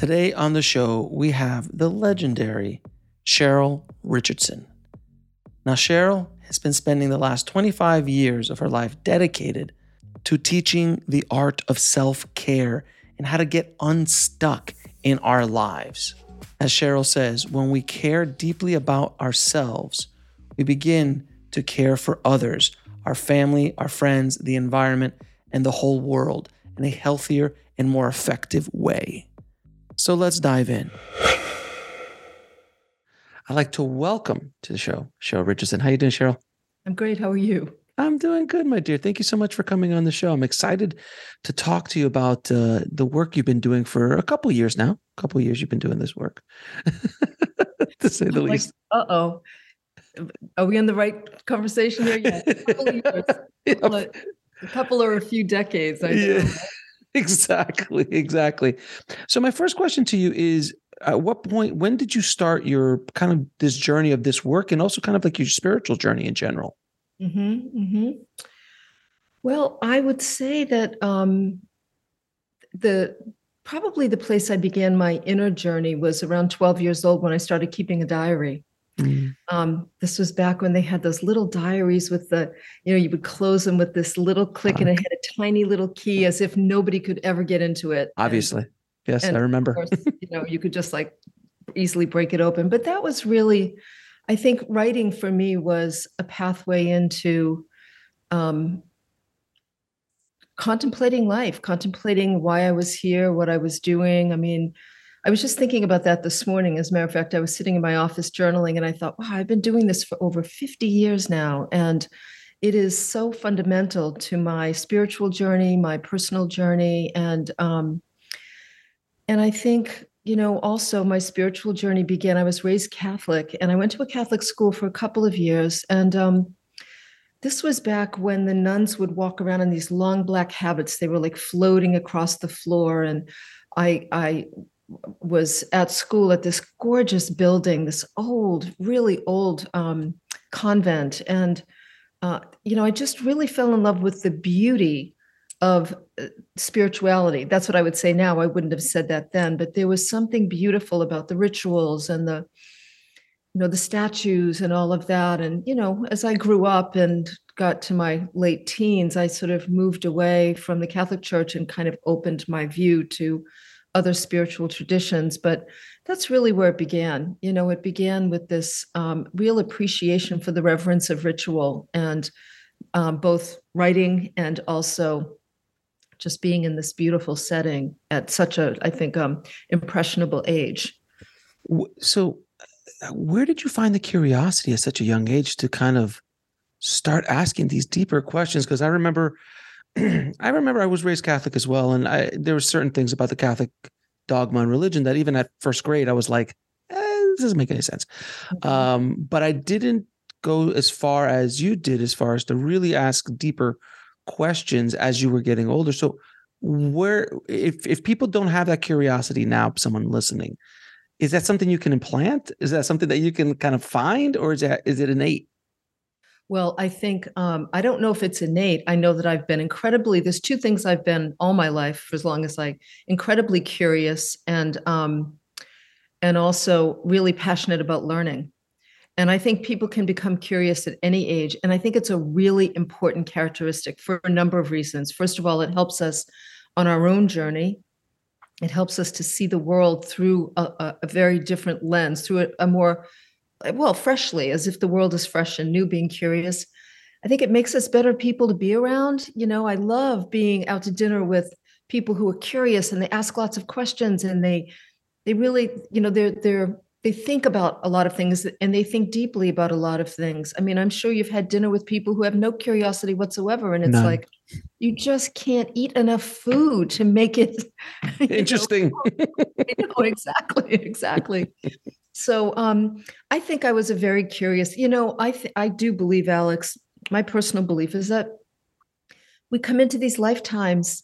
Today on the show, we have the legendary Cheryl Richardson. Now, Cheryl has been spending the last 25 years of her life dedicated to teaching the art of self care and how to get unstuck in our lives. As Cheryl says, when we care deeply about ourselves, we begin to care for others, our family, our friends, the environment, and the whole world in a healthier and more effective way. So let's dive in. I'd like to welcome to the show Cheryl Richardson. How you doing, Cheryl? I'm great. How are you? I'm doing good, my dear. Thank you so much for coming on the show. I'm excited to talk to you about uh, the work you've been doing for a couple years now. A couple years you've been doing this work, to say the like, least. Uh oh. Are we in the right conversation here yet? A couple, of years, a couple, of, a couple or a few decades. I know. Yeah. exactly exactly so my first question to you is at what point when did you start your kind of this journey of this work and also kind of like your spiritual journey in general Mm-hmm, mm-hmm. Well, I would say that um, the probably the place I began my inner journey was around 12 years old when I started keeping a diary. Mm. Um, this was back when they had those little diaries with the, you know, you would close them with this little click and it had a tiny little key as if nobody could ever get into it. And- obviously yes and i remember course, you know, you could just like easily break it open. But that was really, I think, writing for me was a pathway into um, contemplating life, contemplating why I was here, what I was doing. I mean, I was just thinking about that this morning. As a matter of fact, I was sitting in my office journaling and I thought, wow, I've been doing this for over 50 years now. And it is so fundamental to my spiritual journey, my personal journey. And um, and I think, you know, also my spiritual journey began. I was raised Catholic and I went to a Catholic school for a couple of years. And um, this was back when the nuns would walk around in these long black habits. They were like floating across the floor. And I, I was at school at this gorgeous building, this old, really old um, convent. And, uh, you know, I just really fell in love with the beauty of uh, spirituality. That's what I would say now. I wouldn't have said that then, but there was something beautiful about the rituals and the, you know, the statues and all of that. And, you know, as I grew up and got to my late teens, I sort of moved away from the Catholic Church and kind of opened my view to other spiritual traditions. But that's really where it began. You know, it began with this um, real appreciation for the reverence of ritual and um, both writing and also just being in this beautiful setting at such a, I think, um, impressionable age. So where did you find the curiosity at such a young age to kind of start asking these deeper questions? Because I remember, I remember I was raised Catholic as well, and I there were certain things about the Catholic dogma and religion that even at first grade I was like, eh, this doesn't make any sense. Mm-hmm. Um, but I didn't go as far as you did, as far as to really ask deeper questions as you were getting older. So where if if people don't have that curiosity now, someone listening, is that something you can implant? Is that something that you can kind of find, or is that is it innate? Well, I think um, I don't know if it's innate. I know that I've been incredibly. There's two things I've been all my life for as long as I incredibly curious and um, and also really passionate about learning. And I think people can become curious at any age. And I think it's a really important characteristic for a number of reasons. First of all, it helps us on our own journey. It helps us to see the world through a, a, very different lens, through a, a more well, freshly, as if the world is fresh and new, being curious. I think it makes us better people to be around. You know, I love being out to dinner with people who are curious and they ask lots of questions and they they really, you know, they're they're they think about a lot of things and they think deeply about a lot of things. I mean, I'm sure you've had dinner with people who have no curiosity whatsoever. And it's None. like, you just can't eat enough food to make it interesting. Know, you know, exactly, exactly. So um, I think I was a very curious. You know, I th- I do believe, Alex. My personal belief is that we come into these lifetimes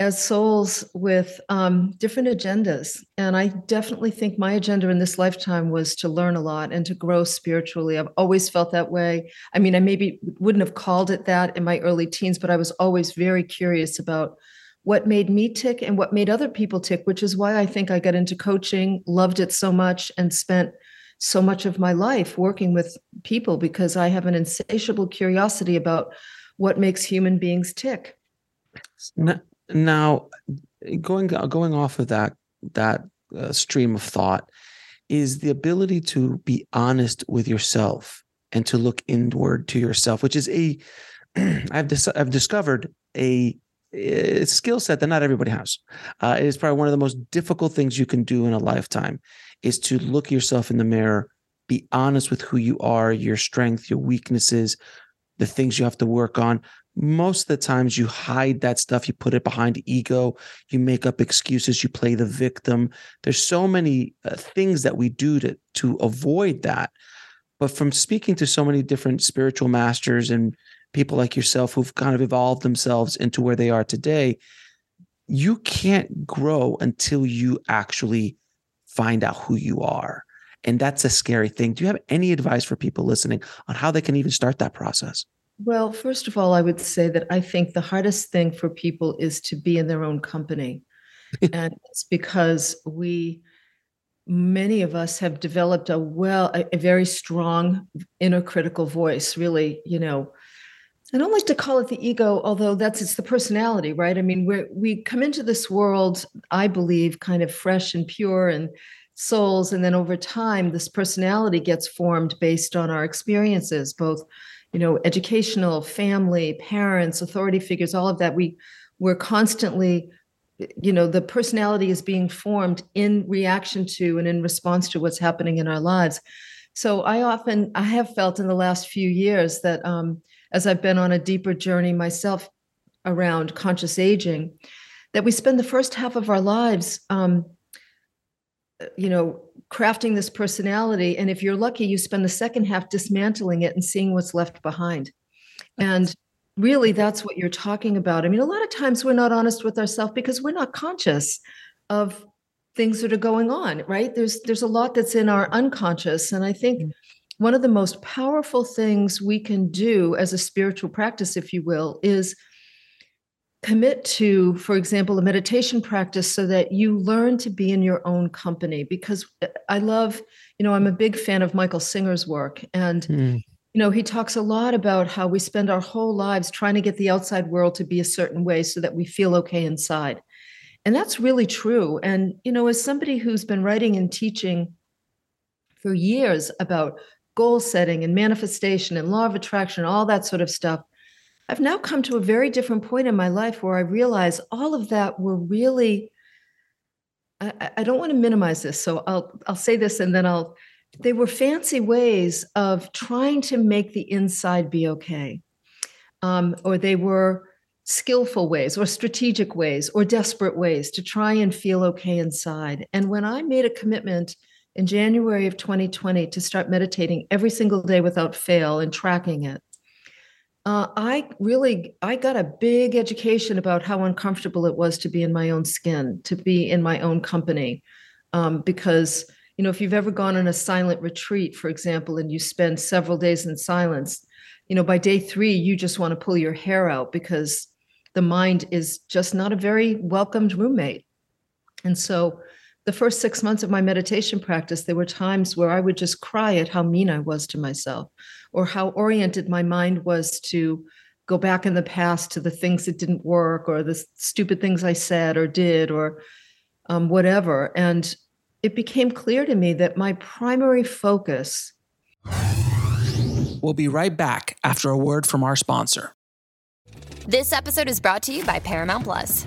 as souls with um, different agendas, and I definitely think my agenda in this lifetime was to learn a lot and to grow spiritually. I've always felt that way. I mean, I maybe wouldn't have called it that in my early teens, but I was always very curious about what made me tick and what made other people tick, which is why I think I got into coaching, loved it so much, and spent so much of my life working with people because I have an insatiable curiosity about what makes human beings tick. Going going off of that that uh, stream of thought is the ability to be honest with yourself and to look inward to yourself, which is a I've dis- I've discovered a a skill set that not everybody has. Uh, it is probably one of the most difficult things you can do in a lifetime is to look yourself in the mirror, be honest with who you are, your strength, your weaknesses, the things you have to work on. Most of the times you hide that stuff, you put it behind ego, you make up excuses, you play the victim. There's so many uh, things that we do to to avoid that. But from speaking to so many different spiritual masters and people like yourself who've kind of evolved themselves into where they are today, you can't grow until you actually find out who you are. And that's a scary thing. Do you have any advice for people listening on how they can even start that process? Well, first of all, I would say that I think the hardest thing for people is to be in their own company. and it's because we, many of us have developed a well, a, a very strong inner critical voice, really, you know, I don't like to call it the ego, although that's it's the personality, right? I mean, we we come into this world, I believe, kind of fresh and pure and souls, and then over time, this personality gets formed based on our experiences, both, you know, educational, family, parents, authority figures, all of that. We we're constantly, you know, the personality is being formed in reaction to and in response to what's happening in our lives. So I often I have felt in the last few years that um, as I've been on a deeper journey myself around conscious aging, that we spend the first half of our lives, um, you know, crafting this personality. And if you're lucky, you spend the second half dismantling it and seeing what's left behind. And really, that's what you're talking about. I mean, a lot of times we're not honest with ourselves because we're not conscious of things that are going on right there's there's a lot that's in our unconscious and i think mm one of the most powerful things we can do as a spiritual practice, if you will, is commit to, for example, a meditation practice so that you learn to be in your own company. Because uh, I love, you know, I'm a big fan of Michael Singer's work. And, mm. you know, he talks a lot about how we spend our whole lives trying to get the outside world to be a certain way so that we feel okay inside. And that's really true. And, you know, as somebody who's been writing and teaching for years about goal setting and manifestation and law of attraction, all that sort of stuff. I've now come to a very different point in my life where I realize all of that were really. I, I don't want to minimize this, so I'll I'll say this and then I'll they were fancy ways of trying to make the inside be okay. Um, or they were skillful ways or strategic ways or desperate ways to try and feel okay inside. And when I made a commitment in January of 2020 to start meditating every single day without fail and tracking it, uh, I really I got a big education about how uncomfortable it was to be in my own skin, to be in my own company, um, because you know if you've ever gone on a silent retreat, for example, and you spend several days in silence, you know by day three you just want to pull your hair out because the mind is just not a very welcomed roommate, and so the first six months of my meditation practice, there were times where I would just cry at how mean I was to myself or how oriented my mind was to go back in the past to the things that didn't work or the stupid things I said or did or um, whatever. And it became clear to me that my primary focus. We'll be right back after a word from our sponsor. This episode is brought to you by Paramount Plus.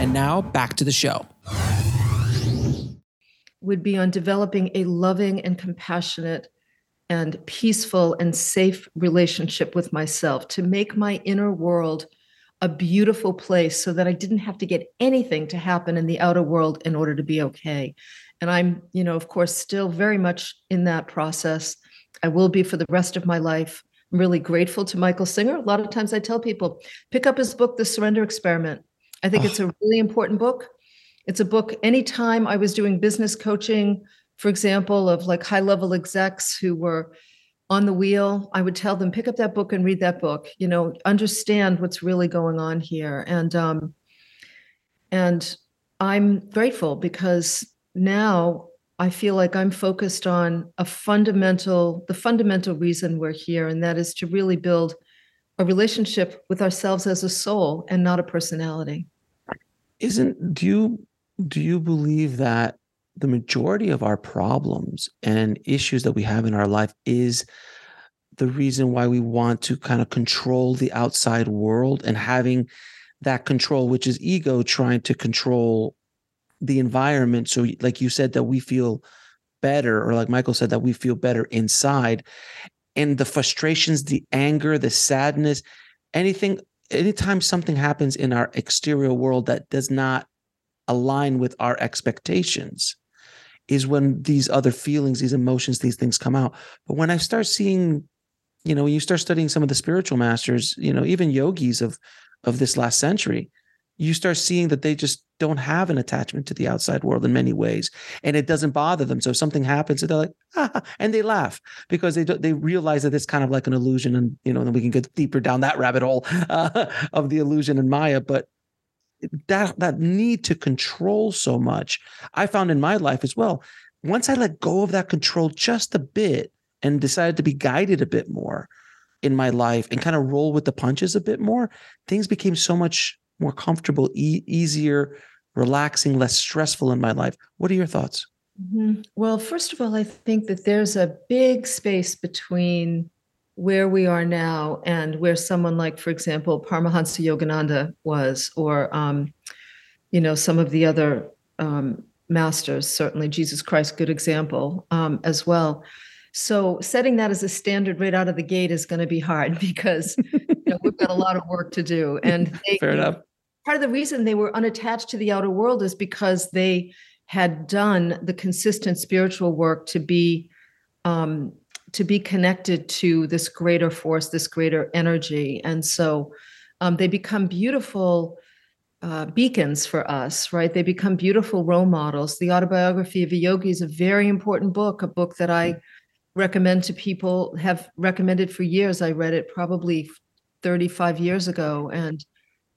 And now back to the show. Would be on developing a loving and compassionate and peaceful and safe relationship with myself to make my inner world a beautiful place so that I didn't have to get anything to happen in the outer world in order to be okay. And I'm, you know, of course, still very much in that process. I will be for the rest of my life. I'm really grateful to Michael Singer. A lot of times I tell people, pick up his book, The Surrender Experiment. I think oh. it's a really important book. It's a book, anytime I was doing business coaching, for example, of like high level execs who were on the wheel, I would tell them, pick up that book and read that book, you know, understand what's really going on here. And, um, and I'm grateful because now I feel like I'm focused on a fundamental, the fundamental reason we're here, and that is to really build a relationship with ourselves as a soul and not a personality. Isn't do you do you believe that the majority of our problems and issues that we have in our life is the reason why we want to kind of control the outside world and having that control which is ego trying to control the environment so like you said that we feel better or like michael said that we feel better inside and the frustrations, the anger, the sadness, anything, anytime something happens in our exterior world that does not align with our expectations, is when these other feelings, these emotions, these things come out. But when I start seeing, you know, when you start studying some of the spiritual masters, you know, even yogis of of this last century, you start seeing that they just don't have an attachment to the outside world in many ways and it doesn't bother them. So if something happens they're like ah, and they laugh because they they realize that it's kind of like an illusion and you know then we can get deeper down that rabbit hole uh, of the illusion and maya but that that need to control so much i found in my life as well once i let go of that control just a bit and decided to be guided a bit more in my life and kind of roll with the punches a bit more things became so much more comfortable, e- easier, relaxing, less stressful in my life. What are your thoughts? Mm-hmm. Well, first of all, I think that there's a big space between where we are now and where someone like, for example, Paramahansa Yogananda was, or um, you know, some of the other um, masters, certainly Jesus Christ, good example um, as well. So setting that as a standard right out of the gate is going to be hard because you know, we've got a lot of work to do. And they, Fair enough. Part of the reason they were unattached to the outer world is because they had done the consistent spiritual work to be um, to be connected to this greater force, this greater energy, and so um, they become beautiful uh, beacons for us, right? They become beautiful role models. The autobiography of a yogi is a very important book, a book that I recommend to people, have recommended for years. I read it probably 35 years ago and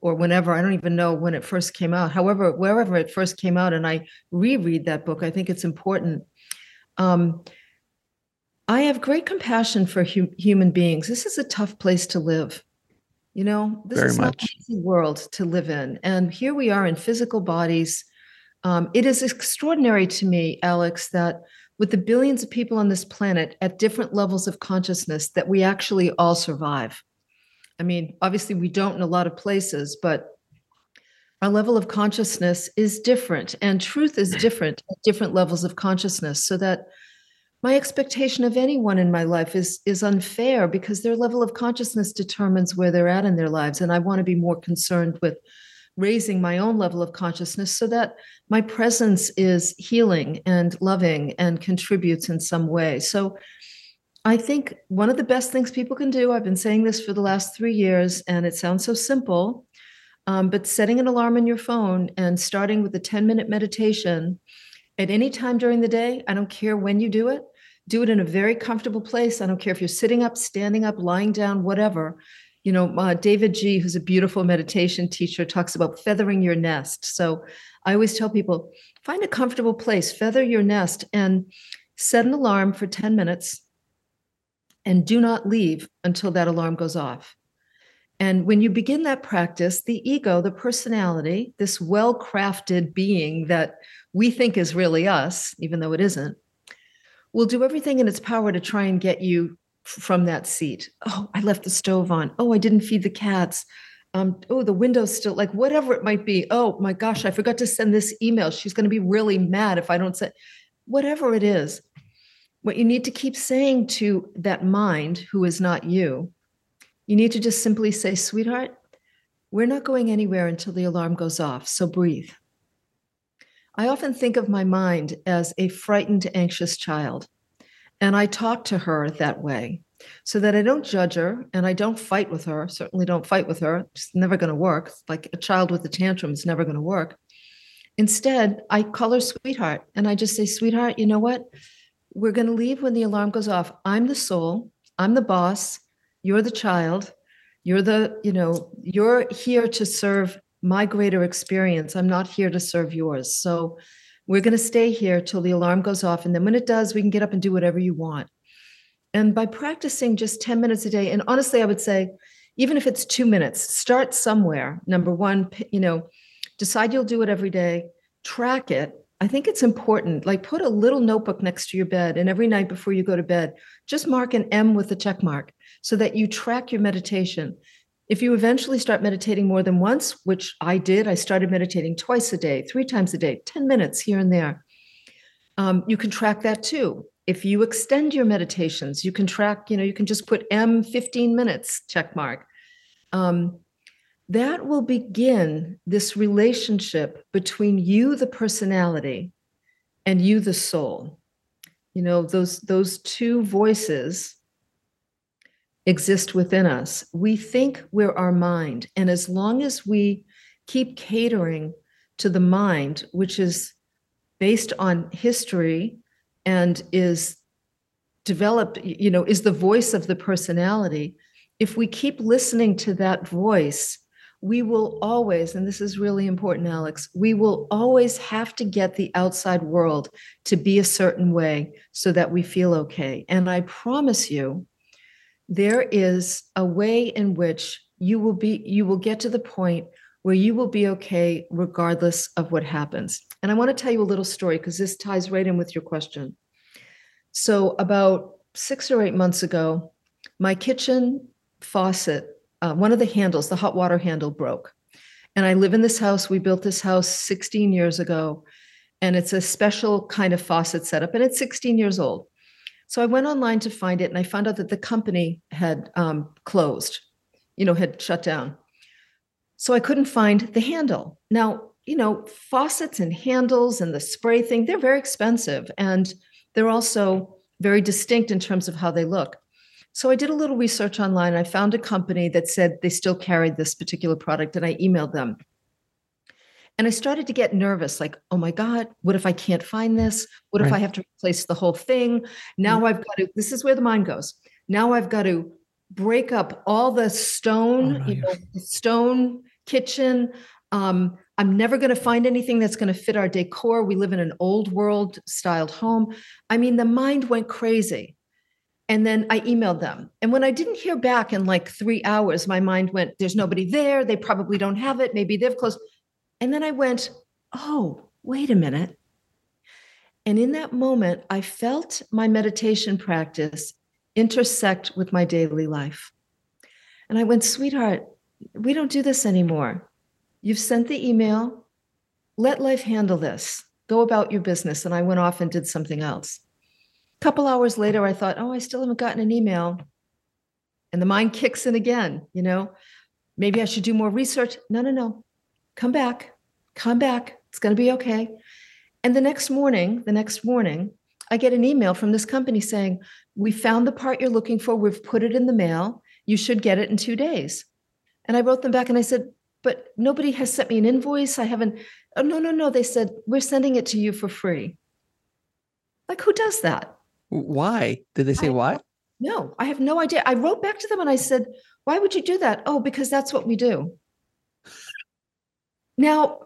or whenever i don't even know when it first came out however wherever it first came out and i reread that book i think it's important um, i have great compassion for hu- human beings this is a tough place to live you know, this Very is not an easy world to live in. And here we are in physical bodies. Um, it is extraordinary to me, Alex, that with the billions of people on this planet at different levels of consciousness, that we actually all survive. I mean, obviously, we don't in a lot of places, but our level of consciousness is different, and truth is different at different levels of consciousness. So that my expectation of anyone in my life is is unfair because their level of consciousness determines where they're at in their lives and i want to be more concerned with raising my own level of consciousness so that my presence is healing and loving and contributes in some way so i think one of the best things people can do i've been saying this for the last three years and it sounds so simple um, but setting an alarm on your phone and starting with a 10 minute meditation at any time during the day i don't care when you do it do it in a very comfortable place. I don't care if you're sitting up, standing up, lying down, whatever. You know, uh, davidji, who's a beautiful meditation teacher, talks about feathering your nest. So I always tell people find a comfortable place, feather your nest, and set an alarm for 10 minutes and do not leave until that alarm goes off. And when you begin that practice, the ego, the personality, this well crafted being that we think is really us, even though it isn't, will do everything in its power to try and get you from that seat. Oh, I left the stove on. Oh, I didn't feed the cats. Um, oh, the window's still like whatever it might be. Oh my gosh, I forgot to send this email. She's going to be really mad if I don't send whatever it is. What you need to keep saying to that mind who is not you, you need to just simply say, sweetheart, we're not going anywhere until the alarm goes off. So breathe. I often think of my mind as a frightened, anxious child. And I talk to her that way so that I don't judge her and I don't fight with her. Certainly don't fight with her. It's never going to work. Like a child with a tantrum is never going to work. Instead, I call her sweetheart and I just say, sweetheart, you know what? We're going to leave when the alarm goes off. I'm the soul. I'm the boss. You're the child. You're the, you know, you're here to serve my greater experience. I'm not here to serve yours. So we're going to stay here till the alarm goes off. And then when it does, we can get up and do whatever you want. And by practicing just 10 minutes a day, and honestly, I would say, even if it's two minutes, start somewhere. Number one, you know, decide you'll do it every day, track it. I think it's important. Like put a little notebook next to your bed, and every night before you go to bed, just mark an M with a check mark so that you track your meditation. If you eventually start meditating more than once, which I did, I started meditating twice a day, three times a day, 10 minutes here and there. Um, you can track that too. If you extend your meditations, you can track, you know, you can just put M 15 minutes check mark. Um, that will begin this relationship between you, the personality, and you, the soul. You know, those those two voices exist within us. We think we're our mind. And as long as we keep catering to the mind, which is based on history and is developed, you know, is the voice of the personality, if we keep listening to that voice, we will always, and this is really important, Alex, we will always have to get the outside world to be a certain way so that we feel okay. And I promise you, there is a way in which you will be you will get to the point where you will be okay regardless of what happens and i want to tell you a little story because this ties right in with your question so about six or eight months ago my kitchen faucet, uh, one of the handles, the hot water handle broke. And I live in this house. We built this house 16 years ago, and it's a special kind of faucet setup, and it's 16 years old. So I went online to find it, and I found out that the company had um, closed, you know, had shut down. So I couldn't find the handle. Now, you know, faucets and handles and the spray thing, they're very expensive, and they're also very distinct in terms of how they look. So I did a little research online. I found a company that said they still carried this particular product, and I emailed them. And I started to get nervous like, oh my God, what if I can't find this? What if I have to replace the whole thing? Now mm-hmm. I've got to, this is where the mind goes. Now I've got to break up all the stone, oh, no, you know, stone kitchen. Um, I'm never going to find anything that's going to fit our decor. We live in an old world styled home. I mean, the mind went crazy. And then I emailed them. And when I didn't hear back in like three hours, my mind went, there's nobody there. They probably don't have it. Maybe they've closed. And then I went, oh, wait a minute. And in that moment, I felt my meditation practice intersect with my daily life. And I went, sweetheart, we don't do this anymore. You've sent the email. Let life handle this. Go about your business. And I went off and did something else couple hours later, I thought, oh, I still haven't gotten an email. And the mind kicks in again, you know, maybe I should do more research. No, no, no. Come back. Come back. It's going to be okay. And the next morning, the next morning, I get an email from this company saying, We found the part you're looking for. We've put it in the mail. You should get it in two days. And I wrote them back and I said, But nobody has sent me an invoice. I haven't. Oh, no, no, no. They said, We're sending it to you for free. Like, who does that? Why? Did they say I, why? No, I have no idea. I wrote back to them and I said, Why would you do that? Oh, because that's what we do. Now,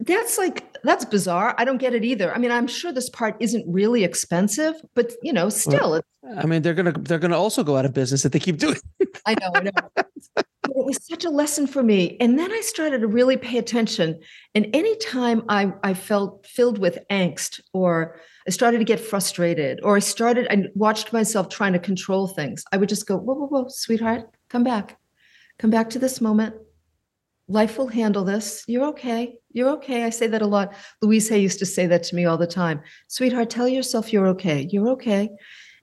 that's like that's bizarre. I don't get it either. I mean, I'm sure this part isn't really expensive, but you know, still. Well, I mean, they're gonna they're gonna also go out of business if they keep doing. I know, I know. it was such a lesson for me, and then I started to really pay attention. And anytime I I felt filled with angst or I started to get frustrated, or I started, I watched myself trying to control things. I would just go, whoa, whoa, whoa, sweetheart, come back. Come back to this moment. Life will handle this. You're okay. You're okay. I say that a lot. Louise Hay used to say that to me all the time. Sweetheart, tell yourself you're okay. You're okay.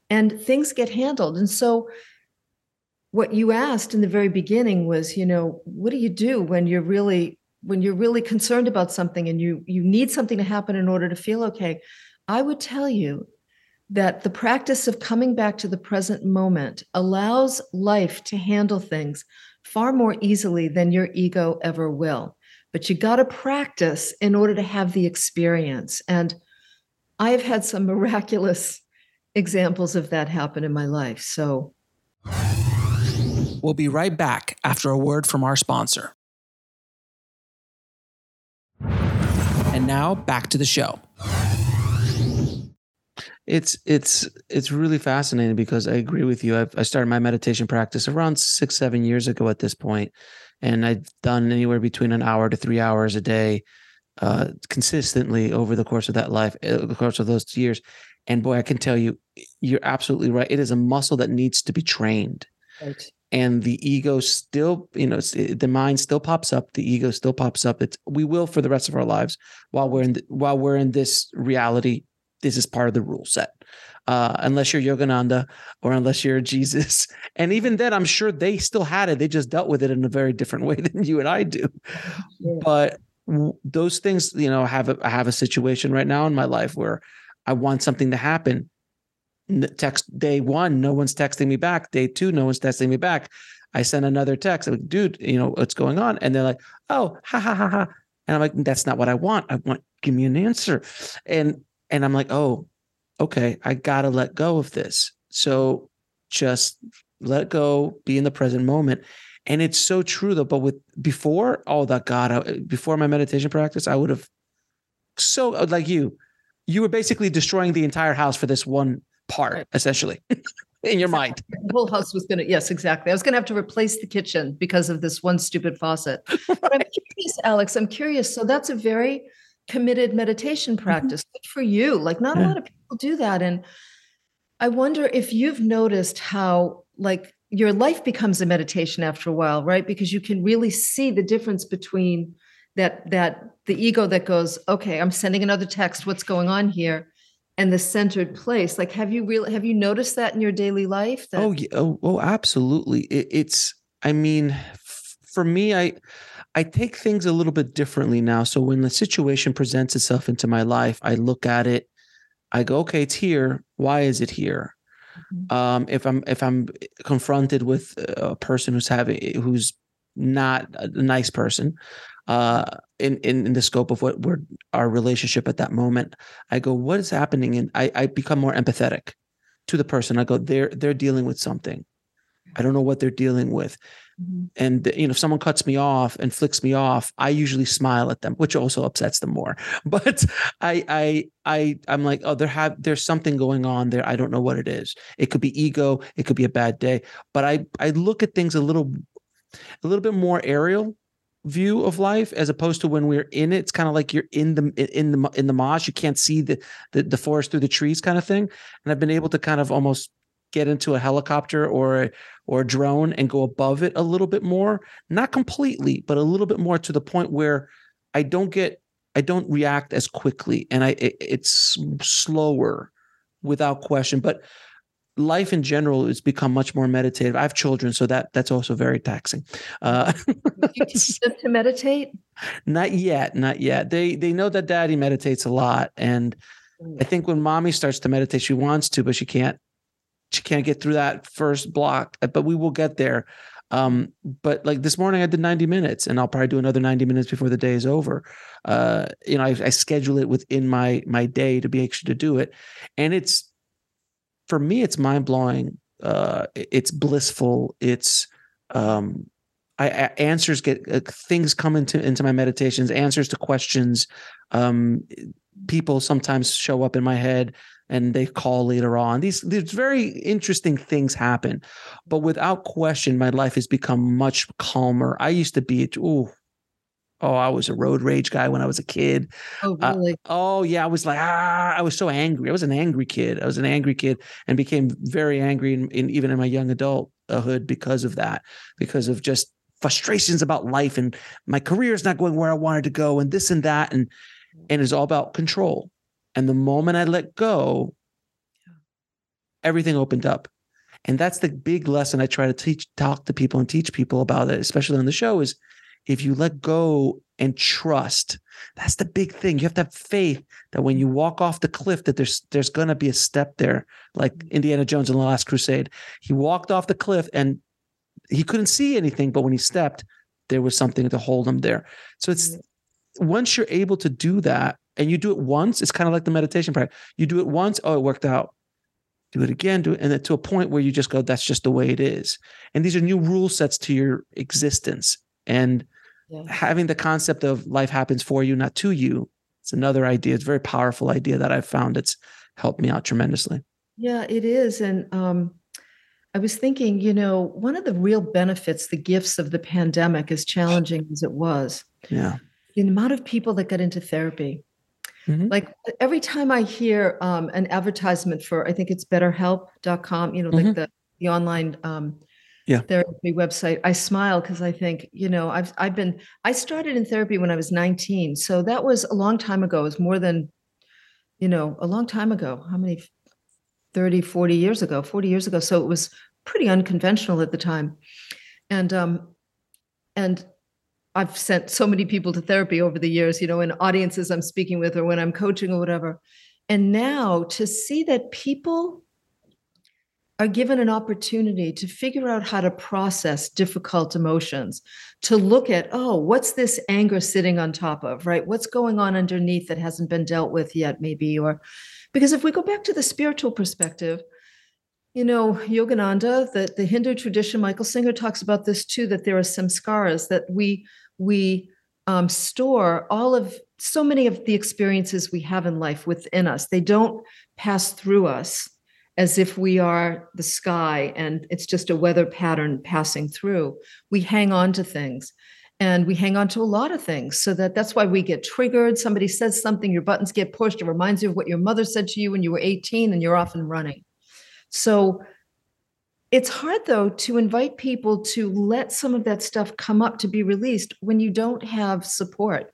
And things get handled. And so, what you asked in the very beginning was, you know, what do you do when you're really when you're really concerned about something and you you need something to happen in order to feel okay? I would tell you that the practice of coming back to the present moment allows life to handle things far more easily than your ego ever will. But you got to practice in order to have the experience. And I have had some miraculous examples of that happen in my life. So we'll be right back after a word from our sponsor. And now back to the show it's it's it's really fascinating because I agree with you. I've, I started my meditation practice around six seven years ago at this point, and I've done anywhere between an hour to three hours a day, uh, consistently over the course of that life, uh, the course of those years. And boy, I can tell you, you're absolutely right. It is a muscle that needs to be trained. Right. And the ego still, you know, the mind still pops up. The ego still pops up. It's we will for the rest of our lives while we're in the, while we're in this reality this is part of the rule set. Uh, unless you're Yogananda or unless you're Jesus. And even then, I'm sure they still had it. They just dealt with it in a very different way than you and I do. Yeah. But those things, you know, have a, I have a situation right now in my life where I want something to happen. Text day one, no one's texting me back. Day two, no one's texting me back. I send another text, I'm like, dude, you know what's going on? And they're like, oh, ha ha ha ha. And I'm like, that's not what I want. I want give me an answer. And and I'm like, oh, okay, I gotta let go of this. So just let go, be in the present moment. And it's so true though. But with before, oh that God, I, before my meditation practice, I would have so like you, you were basically destroying the entire house for this one part, essentially. in your mind. The whole house was going to, yes, exactly. I was going to have to replace the kitchen because of this one stupid faucet. right. But I'm curious, Alex, I'm curious. So that's a very committed meditation mm-hmm. practice. Good for you. Like not yeah. a lot of people do that. And I wonder if you've noticed how like your life becomes a meditation after a while, right? Because you can really see the difference between that that the ego that goes, okay, I'm sending another text. What's going on here? And the centered place. Like, have you really have you noticed that in your daily life? That- oh, yeah, oh, oh, absolutely. It, it's. I mean, f- for me, I I take things a little bit differently now. So when the situation presents itself into my life, I look at it. I go, okay, it's here. Why is it here? Mm-hmm. Um, if I'm if I'm confronted with a person who's having who's not a nice person, uh, in, in in the scope of what we're our relationship at that moment, I go, what is happening? And I I become more empathetic to the person. I go, they're they're dealing with something. I don't know what they're dealing with. Mm-hmm. And you know, if someone cuts me off and flicks me off, I usually smile at them, which also upsets them more. But I I I I'm like, oh, there have there's something going on there. I don't know what it is. It could be ego, it could be a bad day. But I I look at things a little a little bit more aerial view of life as opposed to when we're in it it's kind of like you're in the in the in the mosh you can't see the, the the forest through the trees kind of thing and i've been able to kind of almost get into a helicopter or a, or a drone and go above it a little bit more not completely but a little bit more to the point where i don't get i don't react as quickly and i it, it's slower without question. But life in general has become much more meditative. I have children so that that's also very taxing. Uh you teach them to meditate? Not yet not yet. They they know that daddy meditates a lot and I think when mommy starts to meditate, she wants to, but she can't she can't get through that first block, uh, but we will get there. Um, but like this morning, I did 90 minutes, and I'll probably do another 90 minutes before the day is over. Uh, you know, I, I schedule it within my my day to be able to do it, and it's for me, it's mind blowing. Uh, it's blissful. It's um, I, I answers get uh, things come into into my meditations, answers to questions. Um, people sometimes show up in my head and they call later on. These these very interesting things happen, but without question, my life has become much calmer. I used to be, ooh, oh, I was a road rage guy when I was a kid. Oh, uh, really? Uh, oh, yeah. I was like, ah, I was so angry. I was an angry kid. I was an angry kid and became very angry in, in even in my young adulthood because of that, because of just frustrations about life and my career is not going where I wanted to go and this and that. And, and it's all about control and the moment I let go, everything opened up. And that's the big lesson I try to teach, talk to people and teach people about it, especially on the show is if you let go and trust, that's the big thing. You have to have faith that when you walk off the cliff, that there's there's gonna be a step there, like mm-hmm. Indiana Jones in the Last Crusade. He walked off the cliff and he couldn't see anything, but when he stepped, there was something to hold him there. So it's once you're able to do that, and you do it once, it's kind of like the meditation practice. You do it once, oh, it worked out. Do it again, do it, and then to a point where you just go, that's just the way it is. And these are new rule sets to your existence. And yeah. having the concept of life happens for you, not to you, it's another idea. It's a very powerful idea that I've found it's helped me out tremendously. Yeah, it is. And um, I was thinking, you know, one of the real benefits, the gifts of the pandemic, as challenging as it was, yeah, the amount of people that got into therapy, Mm-hmm. Like every time I hear um, an advertisement for, I think it's betterhelp.com, you know, mm-hmm. like the, the online um, yeah. therapy website, I smile because I think, you know, I've, I've been, I started in therapy when I was 19. So that was a long time ago. It was more than, you know, a long time ago. How many, 30, 40 years ago, 40 years ago. So it was pretty unconventional at the time. And, um, and I've sent so many people to therapy over the years, you know, in audiences I'm speaking with or when I'm coaching or whatever. And now to see that people are given an opportunity to figure out how to process difficult emotions, to look at, oh, what's this anger sitting on top of, right? What's going on underneath that hasn't been dealt with yet, maybe? Or because if we go back to the spiritual perspective, you know, Yogananda, the, the Hindu tradition, Michael Singer talks about this too, that there are samskaras that we we um, store all of so many of the experiences we have in life within us. They don't pass through us as if we are the sky and it's just a weather pattern passing through. We hang on to things and we hang on to a lot of things so that that's why we get triggered somebody says something your buttons get pushed it reminds you of what your mother said to you when you were 18 and you're off and running so it's hard though to invite people to let some of that stuff come up to be released when you don't have support.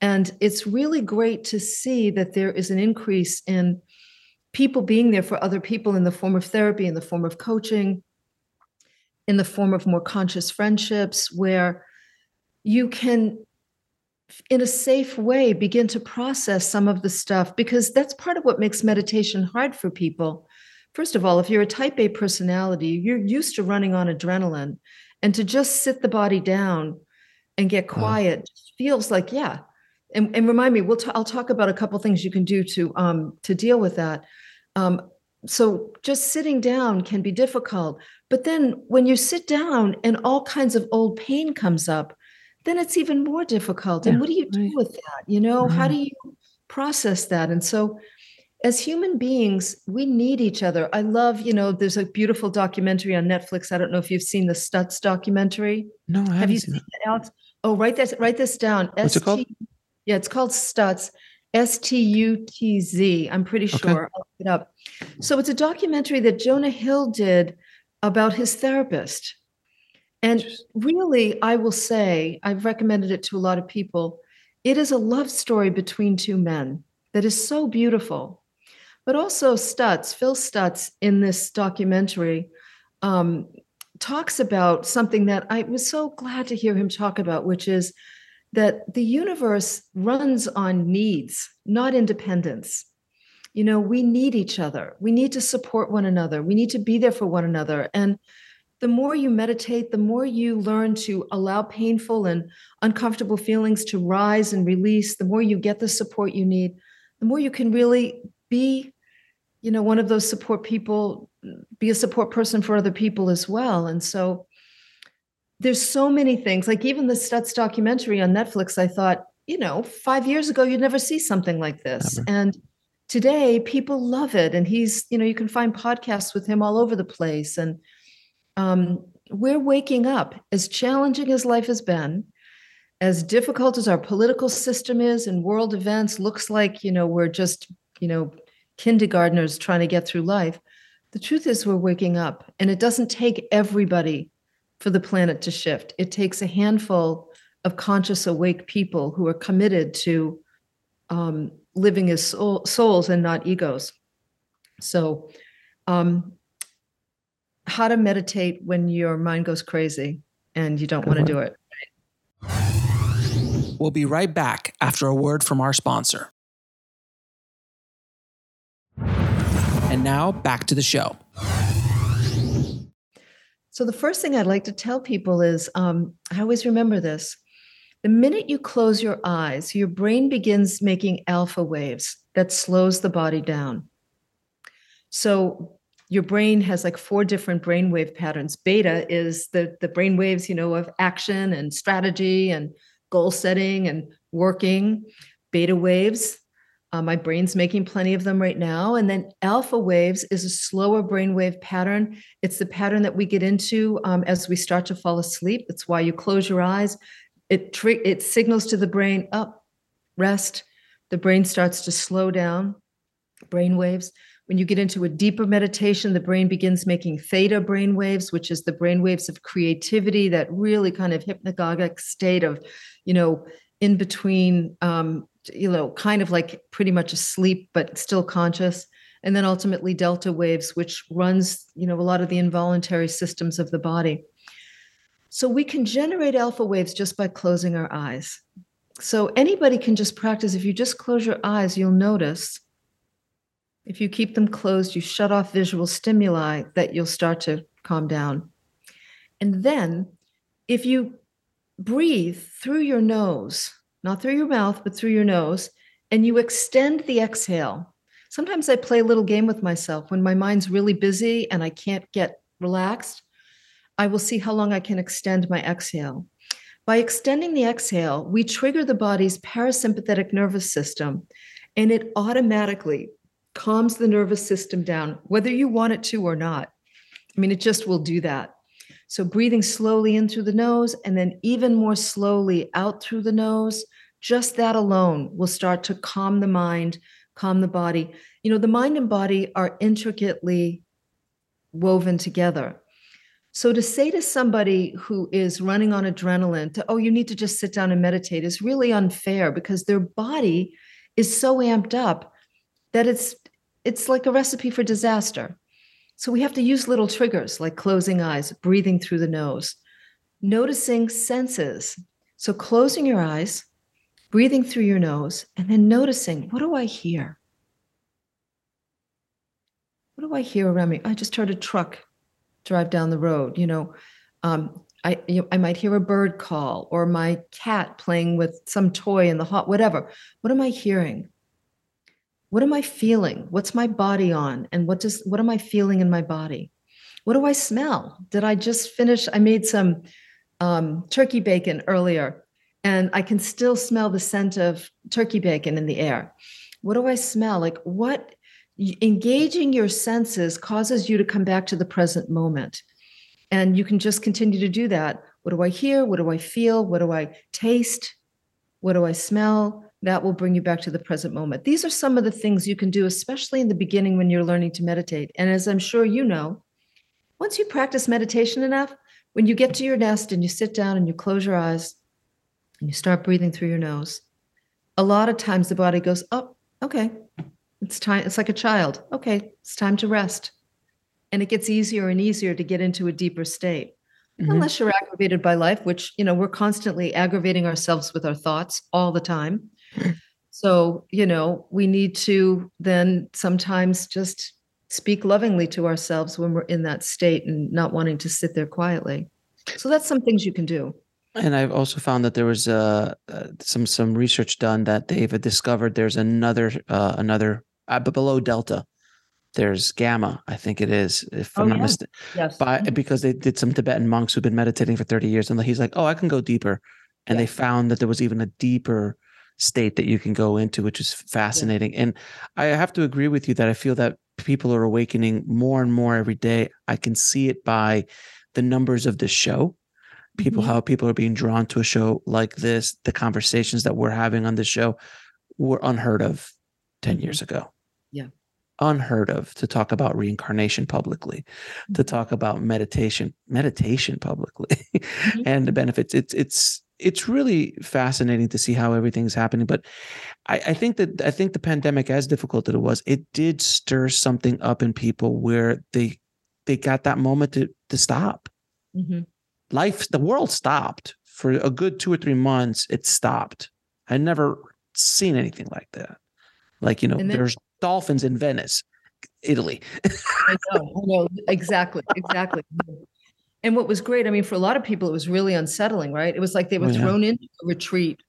And it's really great to see that there is an increase in people being there for other people in the form of therapy, in the form of coaching, in the form of more conscious friendships, where you can, in a safe way, begin to process some of the stuff because that's part of what makes meditation hard for people. First of all, if you're a type A personality, you're used to running on adrenaline, and to just sit the body down and get quiet feels like, yeah, and, and remind me we'll t- i'll talk about a couple things you can do to um, to deal with that. Um, so just sitting down can be difficult but then when you sit down and all kinds of old pain comes up then it's even more difficult. And what do you do right. with that you know? How do you process that? And so as human beings we need each other i love you know there's a beautiful documentary on netflix i don't know if you've seen the stutz documentary No, I haven't have you seen seen it. Alex? Oh, write this write this down. What's it called? Yeah, it's called Stutz. S T U T Z. I'm pretty Okay. sure. I'll look it up. So it's a documentary that Jonah Hill did about his therapist. And really, I will say, I've recommended it to a lot of people. It is a love story between two men that is so beautiful. But also, Stutz, Phil Stutz, in this documentary, um, talks about something that I was so glad to hear him talk about, which is that the universe runs on needs, not independence. You know, we need each other. We need to support one another. We need to be there for one another. And the more you meditate, the more you learn to allow painful and uncomfortable feelings to rise and release, the more you get the support you need, the more you can really be, you know, one of those support people, be a support person for other people as well. And so there's so many things, like even the Stutz documentary on Netflix, I thought, you know, five years ago, you'd never see something like this. Never. And today people love it. And he's, you know, you can find podcasts with him all over the place. And um, we're waking up as challenging as life has been as difficult as our political system is and world events looks like you know we're just you know kindergartners trying to get through life the truth is we're waking up and it doesn't take everybody for the planet to shift. It takes a handful of conscious awake people who are committed to um, living as soul, souls and not egos. So um, how to meditate when your mind goes crazy and you don't want to do it We'll be right back after a word from our sponsor. And now back to the show. So, the first thing I'd like to tell people is um, I always remember this. The minute you close your eyes, your brain begins making alpha waves that slows the body down. So, your brain has like four different brainwave patterns. Beta is the, the brain waves, you know, of action and strategy and goal setting and working. Beta waves, uh, my brain's making plenty of them right now. And then alpha waves is a slower brainwave pattern. It's the pattern that we get into um, as we start to fall asleep. That's why you close your eyes. It tri- it signals to the brain up, rest. The brain starts to slow down. Brain waves. When you get into a deeper meditation, the brain begins making theta brain waves, which is the brain waves of creativity, that really kind of hypnagogic state of, you know, in between, um, you know, kind of like pretty much asleep, but still conscious. And then ultimately delta waves, which runs, you know, a lot of the involuntary systems of the body. So we can generate alpha waves just by closing our eyes. So anybody can just practice. If you just close your eyes, you'll notice if you keep them closed, you shut off visual stimuli, that you'll start to calm down. And then if you breathe through your nose, not through your mouth, but through your nose, and you extend the exhale. Sometimes I play a little game with myself when my mind's really busy and I can't get relaxed. I will see how long I can extend my exhale. By extending the exhale, we trigger the body's parasympathetic nervous system, and it automatically calms the nervous system down, whether you want it to or not. I mean, it just will do that. So, breathing slowly in through the nose and then even more slowly out through the nose, just that alone will start to calm the mind, calm the body. You know, the mind and body are intricately woven together. So to say to somebody who is running on adrenaline to, oh, you need to just sit down and meditate is really unfair because their body is so amped up that it's it's like a recipe for disaster. So we have to use little triggers like closing eyes, breathing through the nose, noticing senses. So closing your eyes, breathing through your nose, and then noticing what do I hear? What do I hear around me? I just heard a truck drive down the road. You know, um, I you know, I might hear a bird call or my cat playing with some toy in the hot, whatever. What am I hearing? What am I feeling? What's my body on? And what does what am I feeling in my body? What do I smell? Did I just finish? I made some um, turkey bacon earlier, and I can still smell the scent of turkey bacon in the air. What do I smell? Like what engaging your senses causes you to come back to the present moment. And you can just continue to do that. What do I hear? What do I feel? What do I taste? What do I smell? That will bring you back to the present moment. These are some of the things you can do, especially in the beginning when you're learning to meditate. And as I'm sure you know, once you practice meditation enough, when you get to your nest and you sit down and you close your eyes and you start breathing through your nose, a lot of times the body goes, Oh, okay, it's time, it's like a child. Okay, it's time to rest. And it gets easier and easier to get into a deeper state. Mm-hmm. Unless you're aggravated by life, which, you know, we're constantly aggravating ourselves with our thoughts all the time. So, you know, we need to then sometimes just speak lovingly to ourselves when we're in that state and not wanting to sit there quietly. So that's some things you can do. And I've also found that there was uh, uh, some some research done that they've discovered there's another uh, another uh, below delta there's gamma i think it is if i'm oh, not mistaken yes. by mm-hmm. because they did some tibetan monks who've been meditating for 30 years and he's like oh i can go deeper and yeah. they found that there was even a deeper state that you can go into which is fascinating yeah. and i have to agree with you that i feel that people are awakening more and more every day i can see it by the numbers of the show people mm-hmm. how people are being drawn to a show like this the conversations that we're having on this show were unheard of 10 years ago yeah. Unheard of to talk about reincarnation publicly, mm-hmm. to talk about meditation, meditation publicly, mm-hmm. and the benefits. It's it's it's really fascinating to see how everything's happening. But I, I, think that I think the pandemic, as difficult as it was, it did stir something up in people where they they got that moment to to stop. Mm-hmm. Life, the world stopped for a good two or three months. It stopped. I never seen anything like that. Like you know, then, there's dolphins in Venice, Italy. I know, I know exactly, exactly. And what was great, I mean, for a lot of people, it was really unsettling, right? It was like they were oh, yeah. thrown into a retreat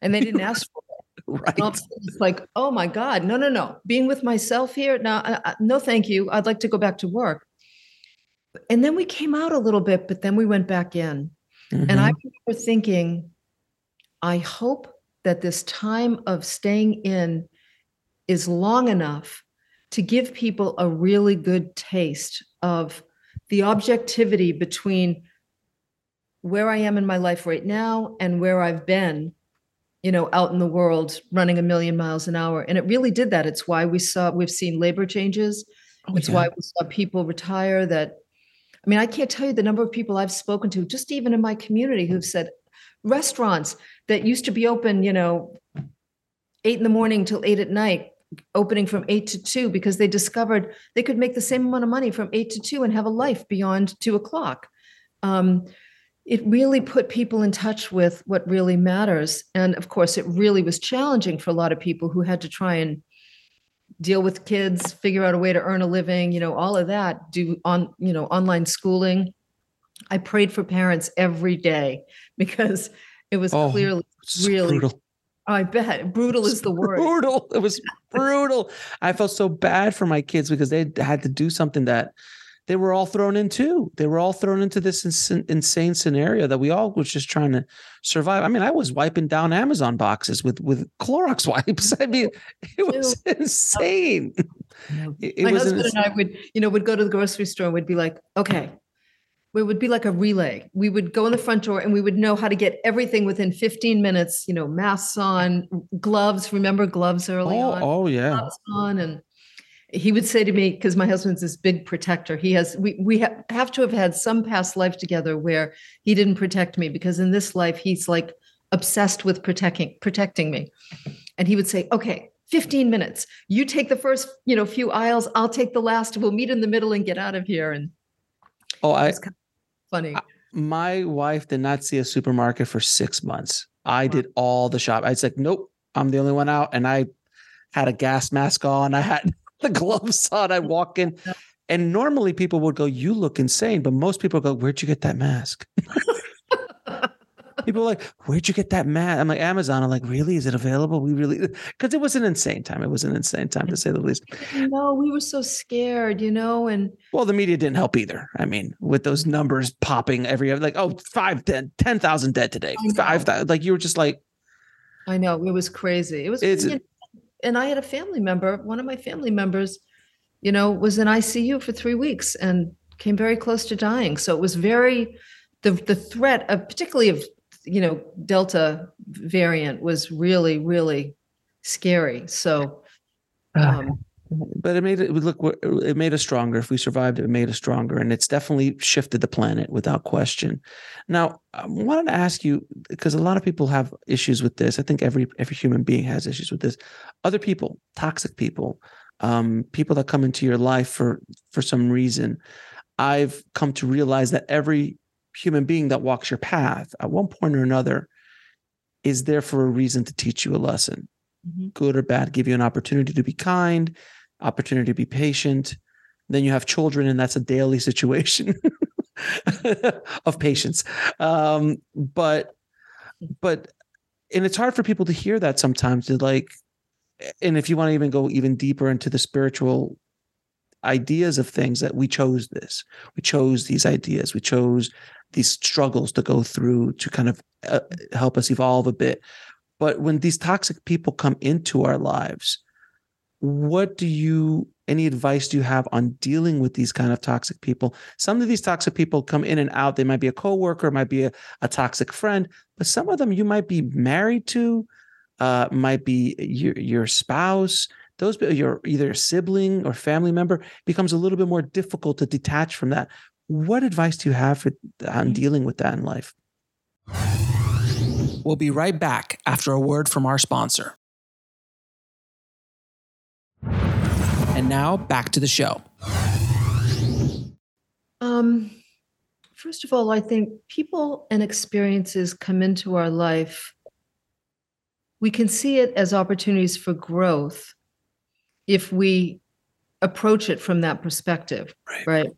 and they didn't ask for it. Right. It's like, oh my God, no, no, no. Being with myself here, now, uh, no, thank you. I'd like to go back to work. And then we came out a little bit, but then we went back in. Mm-hmm. And I mm-hmm. remember thinking, I hope that this time of staying in is long enough to give people a really good taste of the objectivity between where I am in my life right now and where I've been, you know, out in the world running a million miles an hour. And it really did that. It's why we saw, we've seen labor changes. Oh, it's yeah. why we saw people retire that, I mean, I can't tell you the number of people I've spoken to, just even in my community, who've said restaurants that used to be open, you know, eight in the morning till eight at night opening from eight to two because they discovered they could make the same amount of money from eight to two and have a life beyond two o'clock. Um, it really put people in touch with what really matters. And of course, it really was challenging for a lot of people who had to try and deal with kids, figure out a way to earn a living, you know, all of that, do on, you know, online schooling. I prayed for parents every day because it was oh, clearly really brutal. Oh, I bet brutal is the word. Brutal. It was brutal. I felt so bad for my kids because they had to do something that they were all thrown into. They were all thrown into this ins- insane scenario that we all was just trying to survive. I mean, I was wiping down Amazon boxes with with Clorox wipes. I mean, it was insane. It, it my husband and I would, you know, would go to the grocery store and would be like, okay, it would be like a relay. We would go in the front door and we would know how to get everything within 15 minutes, you know, masks on, gloves, remember gloves early oh, on. Oh yeah. on and he would say to me because my husband's this big protector he has we we ha- have to have had some past life together where he didn't protect me because in this life he's like obsessed with protecting protecting me and he would say okay 15 minutes you take the first you know few aisles i'll take the last we'll meet in the middle and get out of here and oh i funny my wife did not see a supermarket for six months i did all the shop i was like nope i'm the only one out and i had a gas mask on i had the gloves on. I walk in, and normally people would go, "You look insane," but most people go, "Where'd you get that mask?" people are like, "Where'd you get that mask?" I'm like, "Amazon." I'm like, "Really? Is it available?" We really because it was an insane time. It was an insane time to say the least. No, we were so scared, you know, and well, the media didn't help either. I mean, with those mm-hmm. numbers popping every like, oh, five, 10, 10,000 dead today, five, like you were just like, I know it was crazy. It was. It's, and I had a family member, one of my family members, you know, was in ICU for three weeks and came very close to dying. So it was very the the threat of particularly of you know Delta variant was really really scary. So. Um, but it made it look it made us stronger. If we survived it made us stronger. And it's definitely shifted the planet without question. Now i wanted to ask you because a lot of people have issues with this. I think every every human being has issues with this. Other people toxic people um, people that come into your life for for some reason i've come to realize that every human being that walks your path at one point or another is there for a reason to teach you a lesson mm-hmm. good or bad give you an opportunity to be kind opportunity to be patient. Then you have children, and that's a daily situation of patience. Um, but, but, and it's hard for people to hear that sometimes. To like, and if you want to even go even deeper into the spiritual ideas of things, that we chose this, we chose these ideas, we chose these struggles to go through to kind of uh, help us evolve a bit. But when these toxic people come into our lives, what do you any advice do you have on dealing with these kind of toxic people? Some of these toxic people come in and out. They might be a coworker might be a, a toxic friend but some of them you might be married to uh, might be your, your spouse. Those your either sibling or family member becomes a little bit more difficult to detach from that what advice do you have for, on mm-hmm. dealing with that in life we'll be right back after a word from our sponsor And now back to the show. Um, first of all, I think people and experiences come into our life. We can see it as opportunities for growth if we approach it from that perspective, right? right?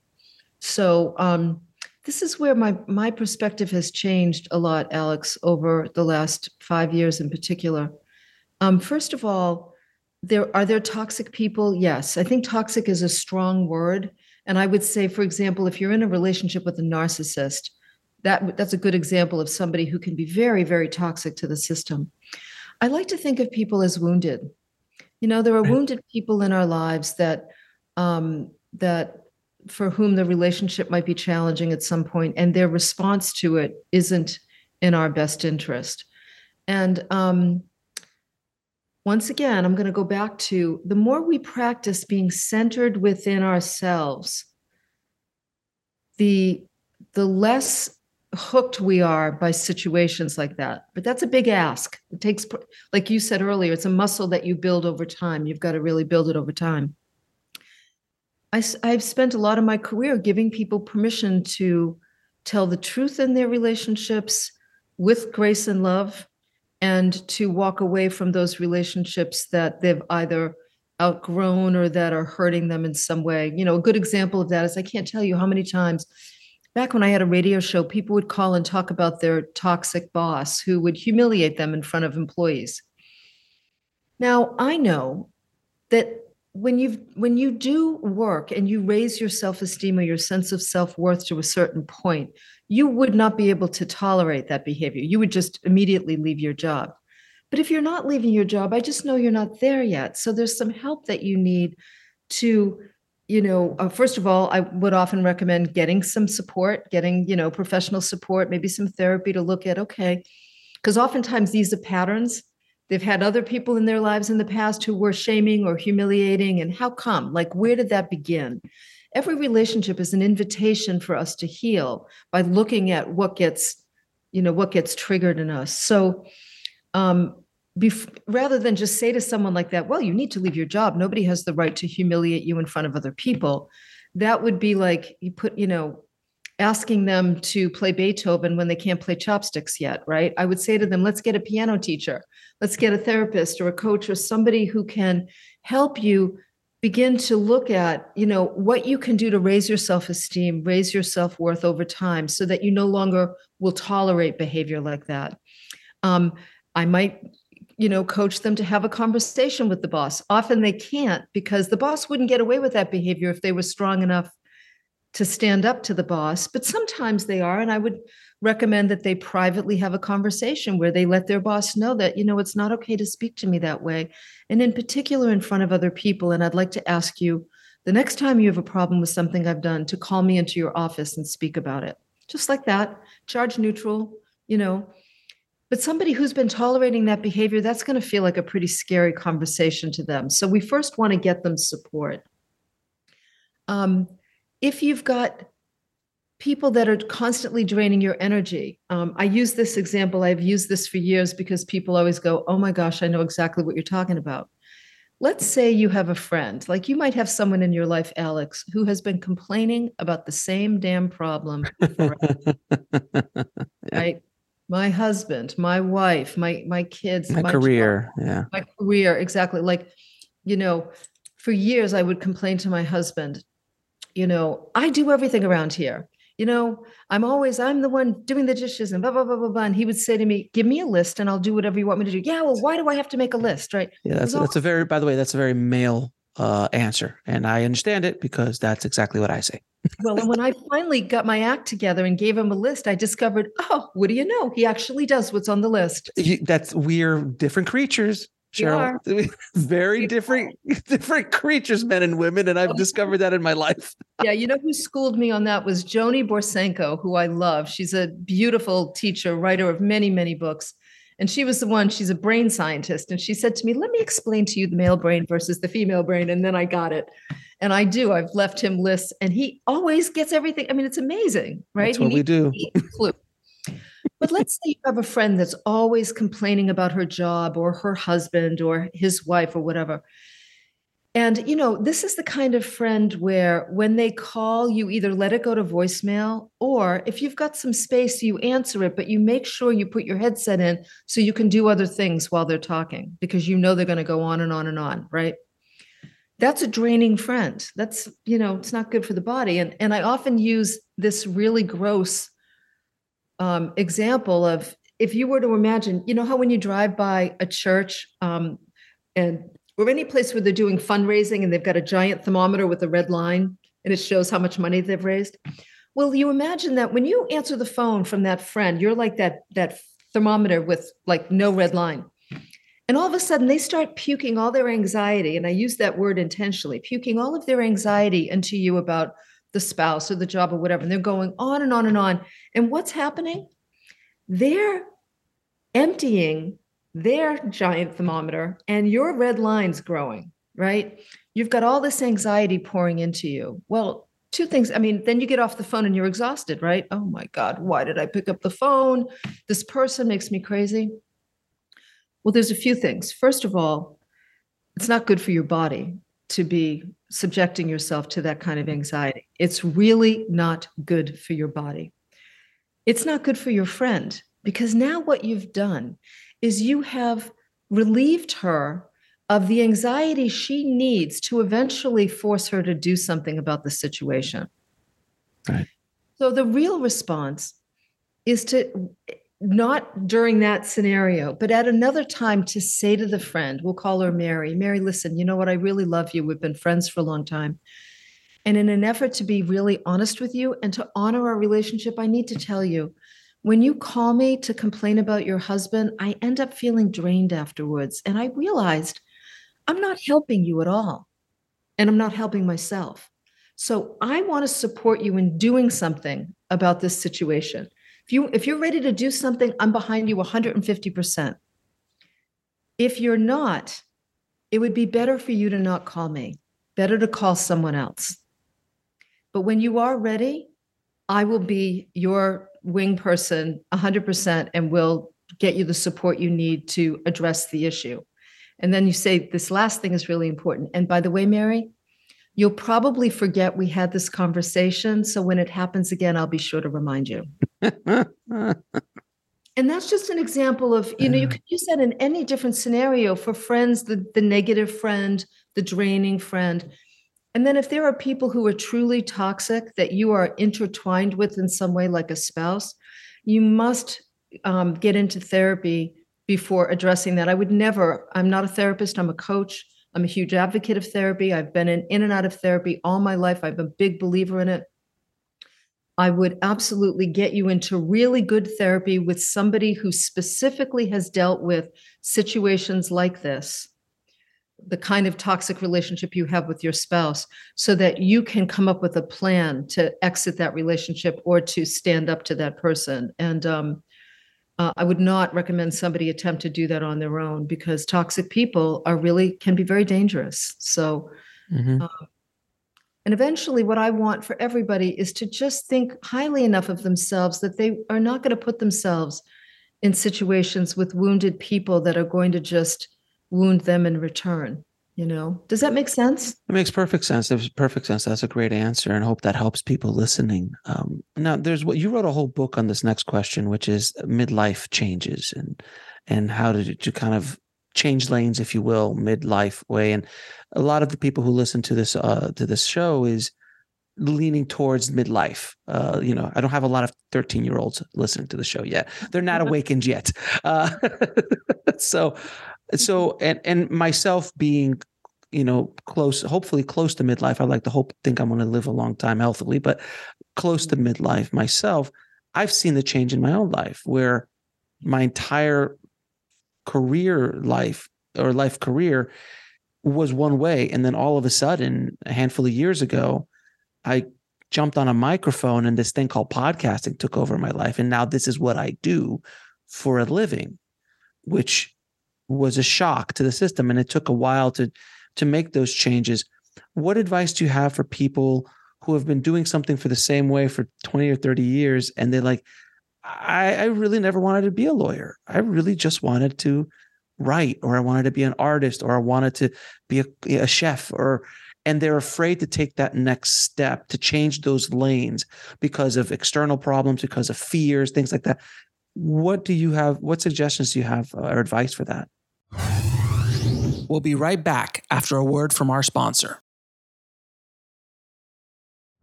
So, um, this is where my my perspective has changed a lot, Alex, over the last five years in particular. Um, first of all, there are there toxic people? Yes. I think toxic is a strong word. And i would say for example if you're in a relationship with a narcissist that that's a good example of somebody who can be very very toxic to the system. I like to think of people as wounded. You know there are wounded people in our lives that um, that for whom the relationship might be challenging at some point and their response to it isn't in our best interest and um, once again, I'm going to go back to the more we practice being centered within ourselves, the the less hooked we are by situations like that. But that's a big ask. It takes, like you said earlier, it's a muscle that you build over time. You've got to really build it over time. I, I've spent a lot of my career giving people permission to tell the truth in their relationships with grace and love and to walk away from those relationships that they've either outgrown or that are hurting them in some way. You know, a good example of that is I can't tell you how many times back when I had a radio show, people would call and talk about their toxic boss who would humiliate them in front of employees. Now, I know that when you when you do work and you raise your self-esteem or your sense of self-worth to a certain point, you would not be able to tolerate that behavior. You would just immediately leave your job. But if you're not leaving your job, I just know you're not there yet. So there's some help that you need to, you know, uh, first of all, I would often recommend getting some support, getting, you know, professional support, maybe some therapy to look at, okay, because oftentimes these are patterns They've had other people in their lives in the past who were shaming or humiliating. And how come? Like, where did that begin? Every relationship is an invitation for us to heal by looking at what gets, you know, what gets triggered in us. So, um, bef- rather than just say to someone like that, well, you need to leave your job. Nobody has the right to humiliate you in front of other people. That would be like you put, you know, asking them to play Beethoven when they can't play chopsticks yet, right? I would say to them, let's get a piano teacher, let's get a therapist or a coach or somebody who can help you begin to look at, you know, what you can do to raise your self-esteem, raise your self-worth over time so that you no longer will tolerate behavior like that. Um, I might you know coach them to have a conversation with the boss often they can't because the boss wouldn't get away with that behavior if they were strong enough to stand up to the boss, but sometimes they are. And I would recommend that they privately have a conversation where they let their boss know that, you know, it's not okay to speak to me that way. And in particular, in front of other people. And I'd like to ask you the next time you have a problem with something I've done to call me into your office and speak about it. Just like that, charge neutral, you know. But somebody who's been tolerating that behavior, that's going to feel like a pretty scary conversation to them. So we first want to get them support. Um, if you've got people that are constantly draining your energy. Um, I use this example, I've used this for years because people always go, Oh my gosh, I know exactly what you're talking about. Let's say you have a friend, like you might have someone in your life, Alex, who has been complaining about the same damn problem. right? My husband, my wife, my my kids, my, my career. Job, yeah. My career, exactly. Like, you know, for years I would complain to my husband, you know, I do everything around here. You know, I'm always, I'm the one doing the dishes and blah, blah, blah, blah, blah. And he would say to me, give me a list and I'll do whatever you want me to do. Yeah. Well, why do I have to make a list? Right. Yeah. That's, that's a very, by the way, that's a very male uh, answer. And I understand it because that's exactly what I say. well, and when I finally got my act together and gave him a list, I discovered, oh, what do you know? He actually does what's on the list. That's we're different creatures. Cheryl. Very different, different creatures, men and women, and I've oh, discovered that in my life. yeah, you know who schooled me on that was Joni Borysenko, who I love. She's a beautiful teacher, writer of many, many books. And she was the one, she's a brain scientist. And she said to me, Let me explain to you the male brain versus the female brain. And then I got it. And I do. I've left him lists and he always gets everything. I mean, it's amazing, right? That's what we do. But let's say you have a friend that's always complaining about her job or her husband or his wife or whatever. And, you know, this is the kind of friend where when they call, you either let it go to voicemail or if you've got some space, you answer it, but you make sure you put your headset in so you can do other things while they're talking because you know they're going to go on and on and on, right? That's a draining friend. That's, you know, it's not good for the body. And, and I often use this really gross um, example of if you were to imagine, you know how when you drive by a church um, and or any place where they're doing fundraising and they've got a giant thermometer with a red line and it shows how much money they've raised. Well, you imagine that when you answer the phone from that friend, you're like that that thermometer with like no red line. And all of a sudden they start puking all their anxiety and I use that word intentionally, puking all of their anxiety into you about the spouse or the job or whatever. And they're going on and on and on. And what's happening? They're emptying their giant thermometer and your red line's growing, right? You've got all this anxiety pouring into you. Well, two things. I mean, then you get off the phone and you're exhausted, right? Oh my God, why did I pick up the phone? This person makes me crazy. Well, there's a few things. First of all, it's not good for your body to be subjecting yourself to that kind of anxiety. It's really not good for your body. It's not good for your friend because now what you've done is you have relieved her of the anxiety she needs to eventually force her to do something about the situation. Right. So the real response is to not during that scenario, but at another time to say to the friend, we'll call her Mary, Mary, listen, you know what? I really love you. We've been friends for a long time. And in an effort to be really honest with you and to honor our relationship, I need to tell you when you call me to complain about your husband, I end up feeling drained afterwards. And I realized I'm not helping you at all. And I'm not helping myself. So I want to support you in doing something about this situation. If you if you're ready to do something, I'm behind you 150%. If you're not, it would be better for you to not call me, better to call someone else. But when you are ready, I will be your wing person 100% and will get you the support you need to address the issue. And then you say, This last thing is really important. And by the way, Mary, you'll probably forget we had this conversation. So when it happens again, I'll be sure to remind you. and that's just an example of, you know, you could use that in any different scenario for friends, the, the negative friend, the draining friend. And then if there are people who are truly toxic that you are intertwined with in some way, like a spouse, you must um, get into therapy before addressing that. I would never, I'm not a therapist, I'm a coach. I'm a huge advocate of therapy. I've been in, in and out of therapy all my life. I'm a big believer in it. I would absolutely get you into really good therapy with somebody who specifically has dealt with situations like this, the kind of toxic relationship you have with your spouse, so that you can come up with a plan to exit that relationship or to stand up to that person. And um, uh, I would not recommend somebody attempt to do that on their own because toxic people are really can be very dangerous. So, mm-hmm. uh, and eventually, what I want for everybody is to just think highly enough of themselves that they are not going to put themselves in situations with wounded people that are going to just wound them in return you know? Does that make sense? It makes perfect sense. It perfect sense. That's a great answer and hope that helps people listening. Um, now there's what you wrote a whole book on this next question which is midlife changes and and how to, to kind of change lanes if you will midlife way. And a lot of the people who listen to this uh to this show is leaning towards midlife. Uh you know i don't have a lot of 13 year olds listening to the show yet. They're not awakened yet. Uh so so and and myself being you know close hopefully close to midlife i like to hope think i'm going to live a long time healthily but close to midlife myself i've seen the change in my own life where my entire career life or life career was one way. And then all of a sudden a handful of years ago i jumped on a microphone and this thing called podcasting took over my life. And now this is what i do for a living which was a shock to the system and it took a while to to make those changes. What advice do you have for people who have been doing something for the same way for 20 or 30 years and they're like I, I really never wanted to be a lawyer. I really just wanted to write or i wanted to be an artist or i wanted to be a, a chef or and they're afraid to take that next step to change those lanes because of external problems because of fears things like that what do you have what suggestions do you have uh, or advice for that We'll be right back after a word from our sponsor.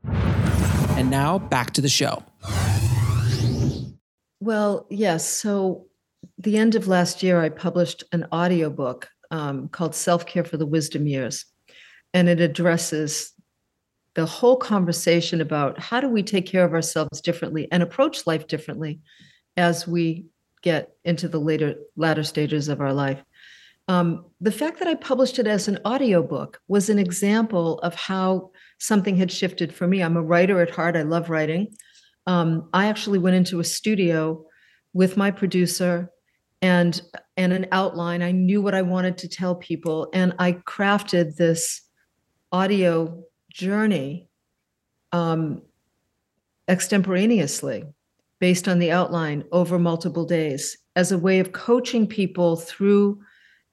And now back to the show. Well, yes. So, the end of last year, I published an audiobook um, called Self Care for the Wisdom Years. And it addresses the whole conversation about how do we take care of ourselves differently and approach life differently as we get into the later latter stages of our life. Um, the fact that I published it as an audiobook was an example of how something had shifted for me. I'm a writer at heart, I love writing. Um, I actually went into a studio with my producer and and an outline. I knew what I wanted to tell people, and I crafted this audio journey um, extemporaneously based on the outline over multiple days as a way of coaching people through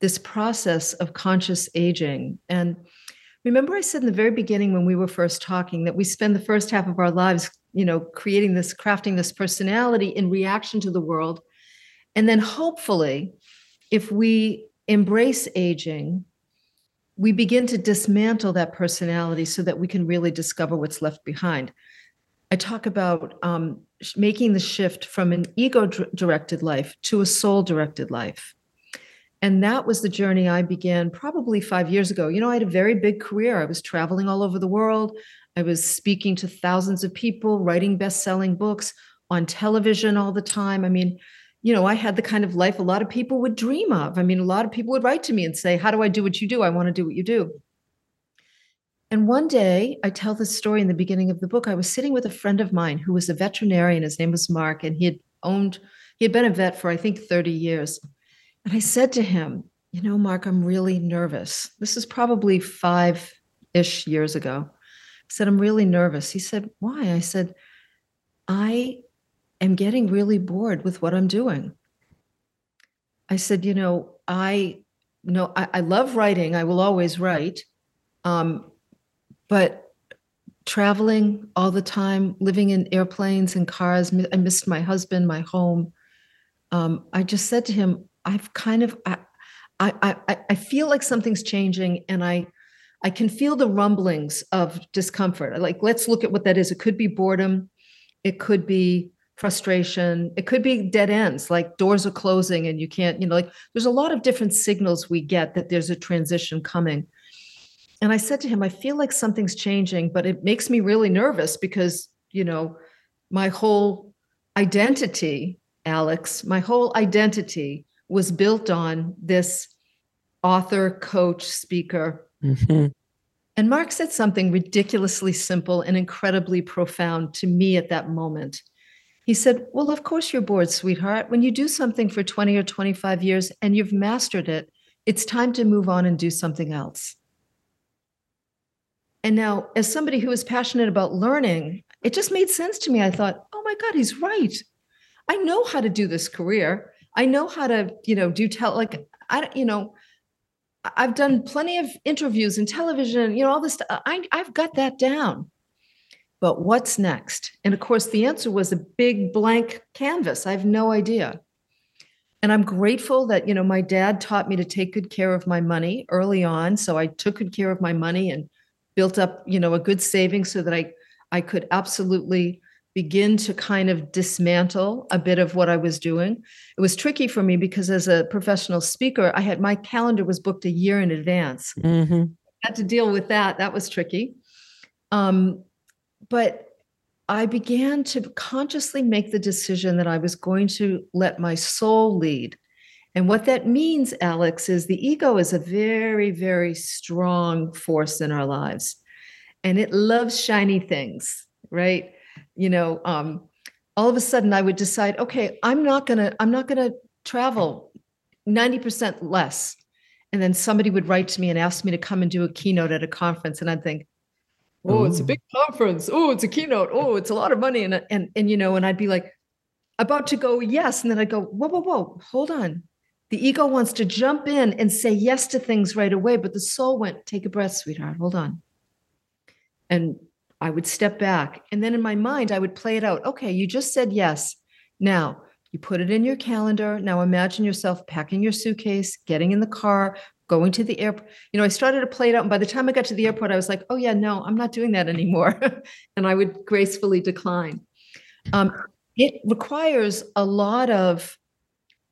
this process of conscious aging. And remember, I said in the very beginning when we were first talking that we spend the first half of our lives, you know, creating this, crafting this personality in reaction to the world. And then hopefully, if we embrace aging, we begin to dismantle that personality so that we can really discover what's left behind. I talk about um, making the shift from an ego directed life to a soul directed life. And that was the journey I began probably five years ago. You know, I had a very big career. I was traveling all over the world. I was speaking to thousands of people, writing best selling books on television all the time. I mean, you know, I had the kind of life a lot of people would dream of. I mean, a lot of people would write to me and say, How do I do what you do? I want to do what you do. And one day, I tell this story in the beginning of the book. I was sitting with a friend of mine who was a veterinarian. His name was Mark, and he had owned, he had been a vet for, I think, 30 years. And I said to him, You know, Mark, I'm really nervous. This is probably five ish years ago. I said, I'm really nervous. He said, Why? I said, I am getting really bored with what I'm doing. I said, You know, I know I, I love writing. I will always write. Um, but traveling all the time, living in airplanes and cars, I missed my husband, my home. Um, I just said to him, I've kind of, I, I, I, I feel like something's changing and I, I can feel the rumblings of discomfort. Like, let's look at what that is. It could be boredom. It could be frustration. It could be dead ends, like doors are closing and you can't, you know, like there's a lot of different signals we get that there's a transition coming. And I said to him, I feel like something's changing, but it makes me really nervous because, you know, my whole identity, Alex, my whole identity was built on this author, coach, speaker. Mm-hmm. And Mark said something ridiculously simple and incredibly profound to me at that moment. He said, Well, of course you're bored, sweetheart. When you do something for 20 or 25 years and you've mastered it, it's time to move on and do something else. And now, as somebody who is passionate about learning, it just made sense to me. I thought, oh my God, he's right. I know how to do this career. I know how to, you know, do tell like I, you know, I've done plenty of interviews and television, you know, all this. Stuff. I, I've got that down. But what's next? And of course, the answer was a big blank canvas. I have no idea. And I'm grateful that, you know, my dad taught me to take good care of my money early on. So I took good care of my money and built up, you know, a good savings so that I I could absolutely begin to kind of dismantle a bit of what I was doing. It was tricky for me because as a professional speaker, I had my calendar was booked a year in advance. Mm-hmm. had to deal with that. That was tricky. Um, but I began to consciously make the decision that I was going to let my soul lead. And what that means, Alex, is the ego is a very, very strong force in our lives. And it loves shiny things, right? You know, um, all of a sudden I would decide, okay, I'm not gonna, I'm not gonna travel 90% less. And then somebody would write to me and ask me to come and do a keynote at a conference. And I'd think, oh, it's a big conference. Oh, it's a keynote. Oh, it's a lot of money. And and and you know, and I'd be like, about to go yes, and then I'd go, whoa, whoa, whoa, hold on. The ego wants to jump in and say yes to things right away, but the soul went, take a breath, sweetheart, hold on. And I would step back. And then in my mind, I would play it out. Okay, you just said yes. Now you put it in your calendar. Now imagine yourself packing your suitcase, getting in the car, going to the airport. You know, I started to play it out. And by the time I got to the airport, I was like, oh, yeah, no, I'm not doing that anymore. and I would gracefully decline. Um, it requires a lot of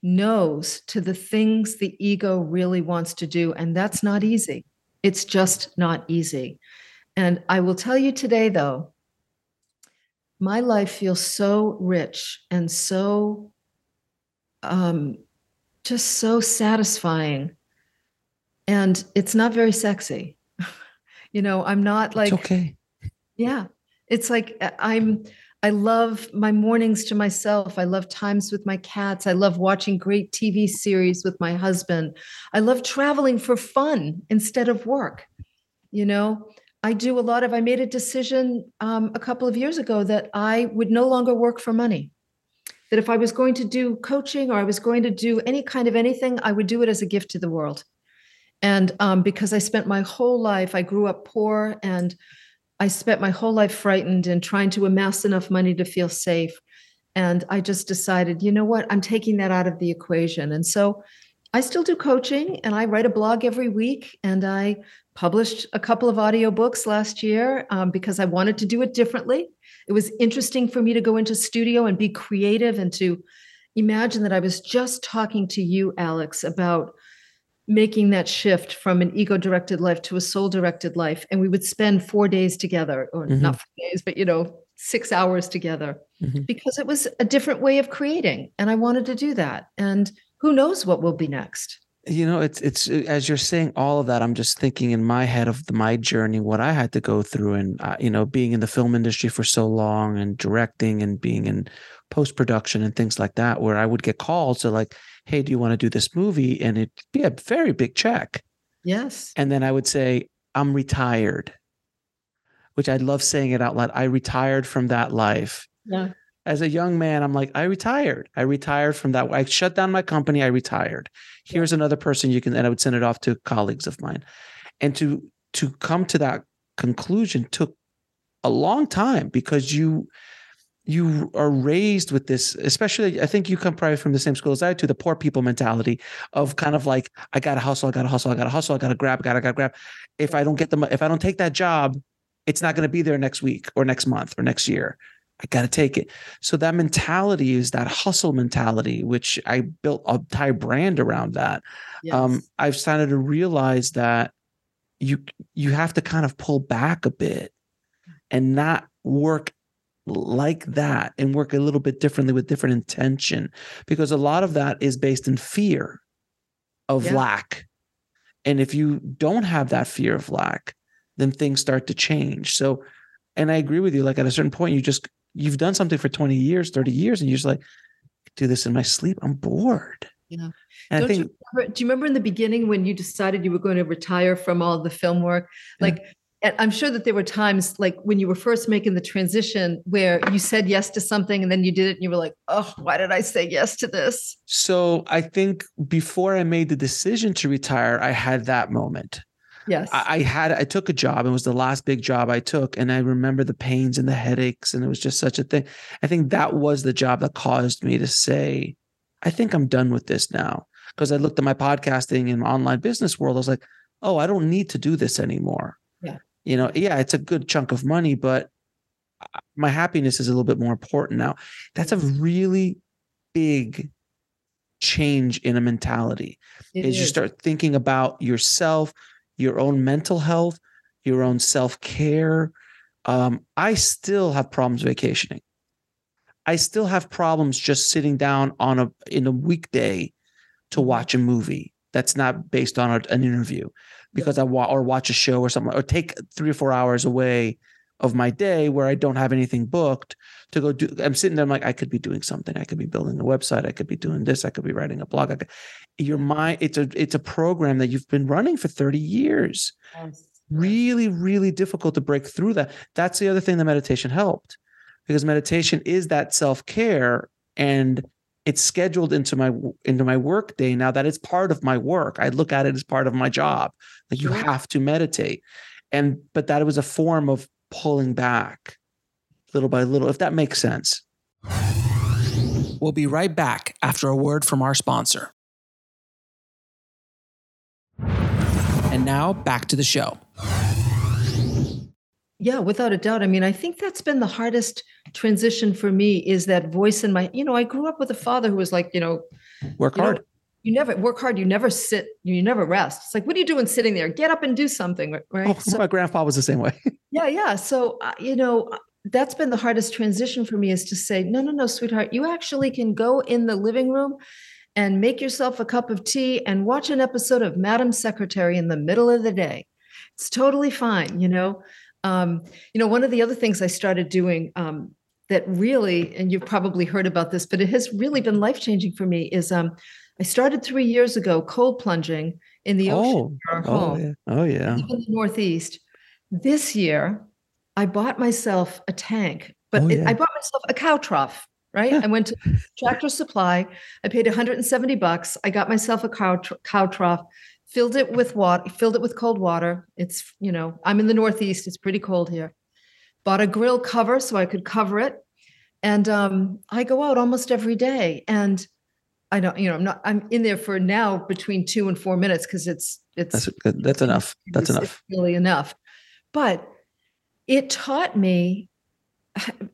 no's to the things the ego really wants to do. And that's not easy. It's just not easy. And I will tell you today, though, my life feels so rich and so um, just so satisfying and it's not very sexy. you know, I'm not like it's okay. Yeah. It's like uh, I'm I love my mornings to myself. I love times with my cats. I love watching great TV series with my husband. I love traveling for fun instead of work. You know, I do a lot of, I made a decision um, a couple of years ago that I would no longer work for money. That if I was going to do coaching or I was going to do any kind of anything, I would do it as a gift to the world. And um, because I spent my whole life, I grew up poor and I spent my whole life frightened and trying to amass enough money to feel safe. And I just decided, you know what, I'm taking that out of the equation. And so I still do coaching and I write a blog every week. And I published a couple of audiobooks last year um, because I wanted to do it differently. It was interesting for me to go into studio and be creative and to imagine that I was just talking to you, Alex, about making that shift from an ego directed life to a soul directed life and we would spend four days together or mm-hmm. not four days but you know six hours together mm-hmm. because it was a different way of creating and i wanted to do that and who knows what will be next you know it's it's as you're saying all of that i'm just thinking in my head of the, my journey what i had to go through and uh, you know being in the film industry for so long and directing and being in post production and things like that where i would get calls to like hey, do you want to do this movie? And it'd be a very big check. Yes. And then I would say, I'm retired, which I love saying it out loud. I retired from that life. Yeah. As a young man, I'm like, I retired. I retired from that. I shut down my company. I retired. Here's another person you can, and I would send it off to colleagues of mine. And to to come to that conclusion took a long time because you you are raised with this especially i think you come probably from the same school as i do the poor people mentality of kind of like i gotta hustle i gotta hustle i gotta hustle i gotta grab gotta gotta grab if i don't get the if i don't take that job it's not going to be there next week or next month or next year. I gotta take it. So that mentality is that hustle mentality which i built a entire brand around that. Yes. um, I've started to realize that you you have to kind of pull back a bit and not work like that and work a little bit differently with different intention because a lot of that is based in fear of Yeah. lack. And if you don't have that fear of lack, then things start to change. So and I agree with you like at a certain point you just you've done something for 20 years, 30 years and you're just like do this in my sleep. I'm bored. Yeah. And I think you remember, do you remember in the beginning when you decided you were going to retire from all the film work? Yeah. And I'm sure that there were times like when you were first making the transition where you said yes to something and then you did it and you were like, oh, why did I say yes to this? So I think before I made the decision to retire, I had that moment. Yes. I, I had I took a job. It was the last big job I took, and I remember the pains and the headaches, and it was just such a thing. I think that was the job that caused me to say, I think I'm done with this now. Because I looked at my podcasting and online business world, I was like, oh, I don't need to do this anymore. You know, yeah, it's a good chunk of money, but my happiness is a little bit more important now. That's a really big change in a mentality It is you start thinking about yourself, your own mental health, your own self care. Um, I still have problems vacationing. I still have problems just sitting down on a in a weekday to watch a movie that's not based on an interview because I wa- or watch a show or something or take three or four hours away of my day where I don't have anything booked to go do. I'm sitting there, I'm like, I could be doing something. I could be building a website. I could be doing this. I could be writing a blog. I could, your mind, it's a it's a program that you've been running for 30 years. Yes. Really, really difficult to break through that. That's the other thing that meditation helped because meditation is that self-care and it's scheduled into my into my work day now that it's part of my work. I look at it as part of my job. Like you have to meditate. And but that was a form of pulling back little by little, if that makes sense. We'll be right back after a word from our sponsor. And now back to the show. Yeah, without a doubt. I mean, I think that's been the hardest transition for me is that voice in my, you know, I grew up with a father who was like, you know, Work you know, hard. you never work hard, you never sit, you never rest. It's like, what are you doing sitting there? Get up and do something, right? Oh, So- my grandpa was the same way. yeah, yeah. So, uh, you know, uh, that's been the hardest transition for me is to say, no, no, no, sweetheart, you actually can go in the living room and make yourself a cup of tea and watch an episode of Madam Secretary in the middle of the day. It's totally fine, you know. Um, you know, one of the other things I started doing um, that really, and you've probably heard about this, but it has really been life changing for me is um, I started three years ago cold plunging in the ocean Oh, near our oh, home yeah. oh yeah. in the Northeast. This year, I bought myself a tank, but Oh, it- yeah. I bought myself a cow trough. Right, I went to Tractor Supply. I paid 170 bucks. I got myself a cow cow trough, filled it with water, filled it with cold water. It's you know I'm in the Northeast. It's pretty cold here. Bought a grill cover so I could cover it, and um, I go out almost every day. And I don't, you know, I'm not. I'm in there for now between two and four minutes because it's it's That's. That's enough. That's it's- enough. it's really enough. But it taught me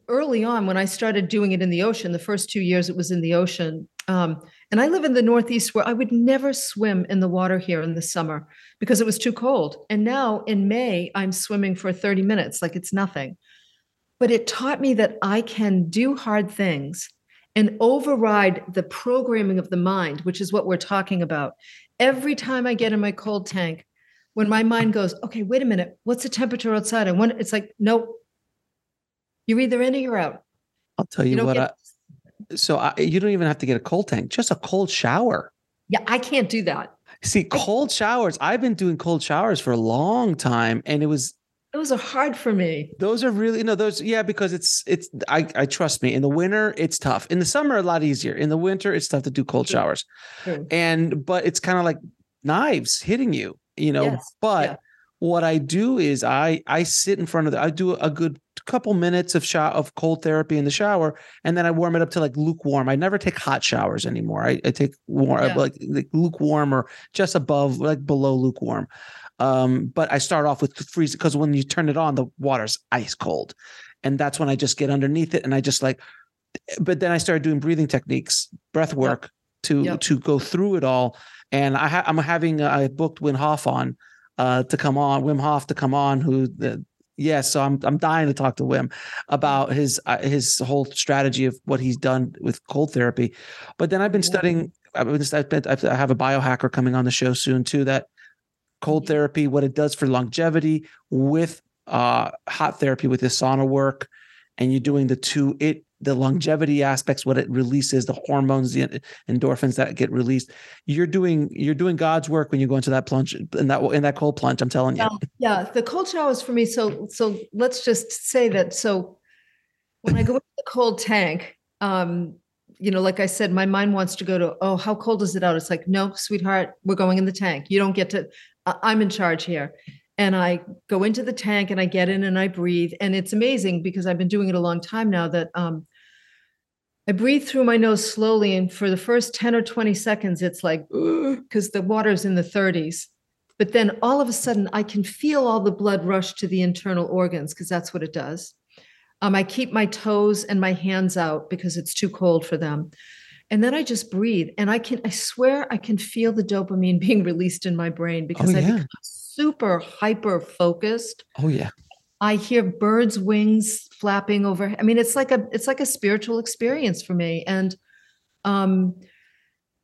early on when I started doing it in the ocean. The first two years it was in the ocean. Um, and I live in the Northeast where I would never swim in the water here in the summer because it was too cold. And now in May, I'm swimming for 30 minutes like it's nothing. But it taught me that I can do hard things and override the programming of the mind, which is what we're talking about. Every time I get in my cold tank, when my mind goes, okay, wait a minute, what's the temperature outside? I want it's like, nope. You're either in or you're out. I'll tell you, You what. I, So I, you don't even have to get a cold tank, just a cold shower. Yeah, I can't do that. See, cold showers. I've been doing cold showers for a long time, and it was Those are hard for me. those are really no those yeah because it's it's I I trust me in the winter it's tough in the summer a lot easier in the winter it's tough to do cold showers True. and but it's kind of like knives hitting you you know Yes, but yeah. What I do is I I sit in front of the I do a good couple minutes of shot of cold therapy in the shower and then I warm it up to like lukewarm I never take hot showers anymore I, I take warm Yeah. like, like lukewarm or just above like below lukewarm um, but I start off with freeze because when you turn it on, the water's ice cold. And that's when I just get underneath it and I just like but then I started doing breathing techniques, breath work to Yep. to go through it all. And I ha- I'm having uh, I booked Wim Hof on uh to come on, Wim Hof to come on who the Yes, so I'm I'm dying to talk to Wim about his uh, his whole strategy of what he's done with cold therapy. But then I've been studying. I've been, I've been, I have a biohacker coming on the show soon too. That cold therapy, what it does for longevity with uh, hot therapy with the sauna work, and you're doing the two it the longevity aspects, what it releases, the hormones, the endorphins that get released. You're doing you're doing God's work when you go into that plunge in that in that cold plunge. I'm telling you. Well, yeah, the cold showers for me. So, so let's just say that. So, when I go into the cold tank, um, you know, like I said, my mind wants to go to, oh, how cold is it out? It's like, no, sweetheart, we're going in the tank. You don't get to. I'm in charge here. And I go into the tank and I get in and I breathe. And it's amazing because I've been doing it a long time now that um, I breathe through my nose slowly. And for the first 10 or 20 seconds, it's like, because the water's in the 30s. But then all of a sudden, I can feel all the blood rush to the internal organs because that's what it does. Um, I keep my toes and my hands out because it's too cold for them. And then I just breathe. And I can, I swear, I can feel the dopamine being released in my brain because I yeah. become super hyper focused. Oh yeah. I hear birds' wings flapping over. I mean, it's like a it's like a spiritual experience for me. And um,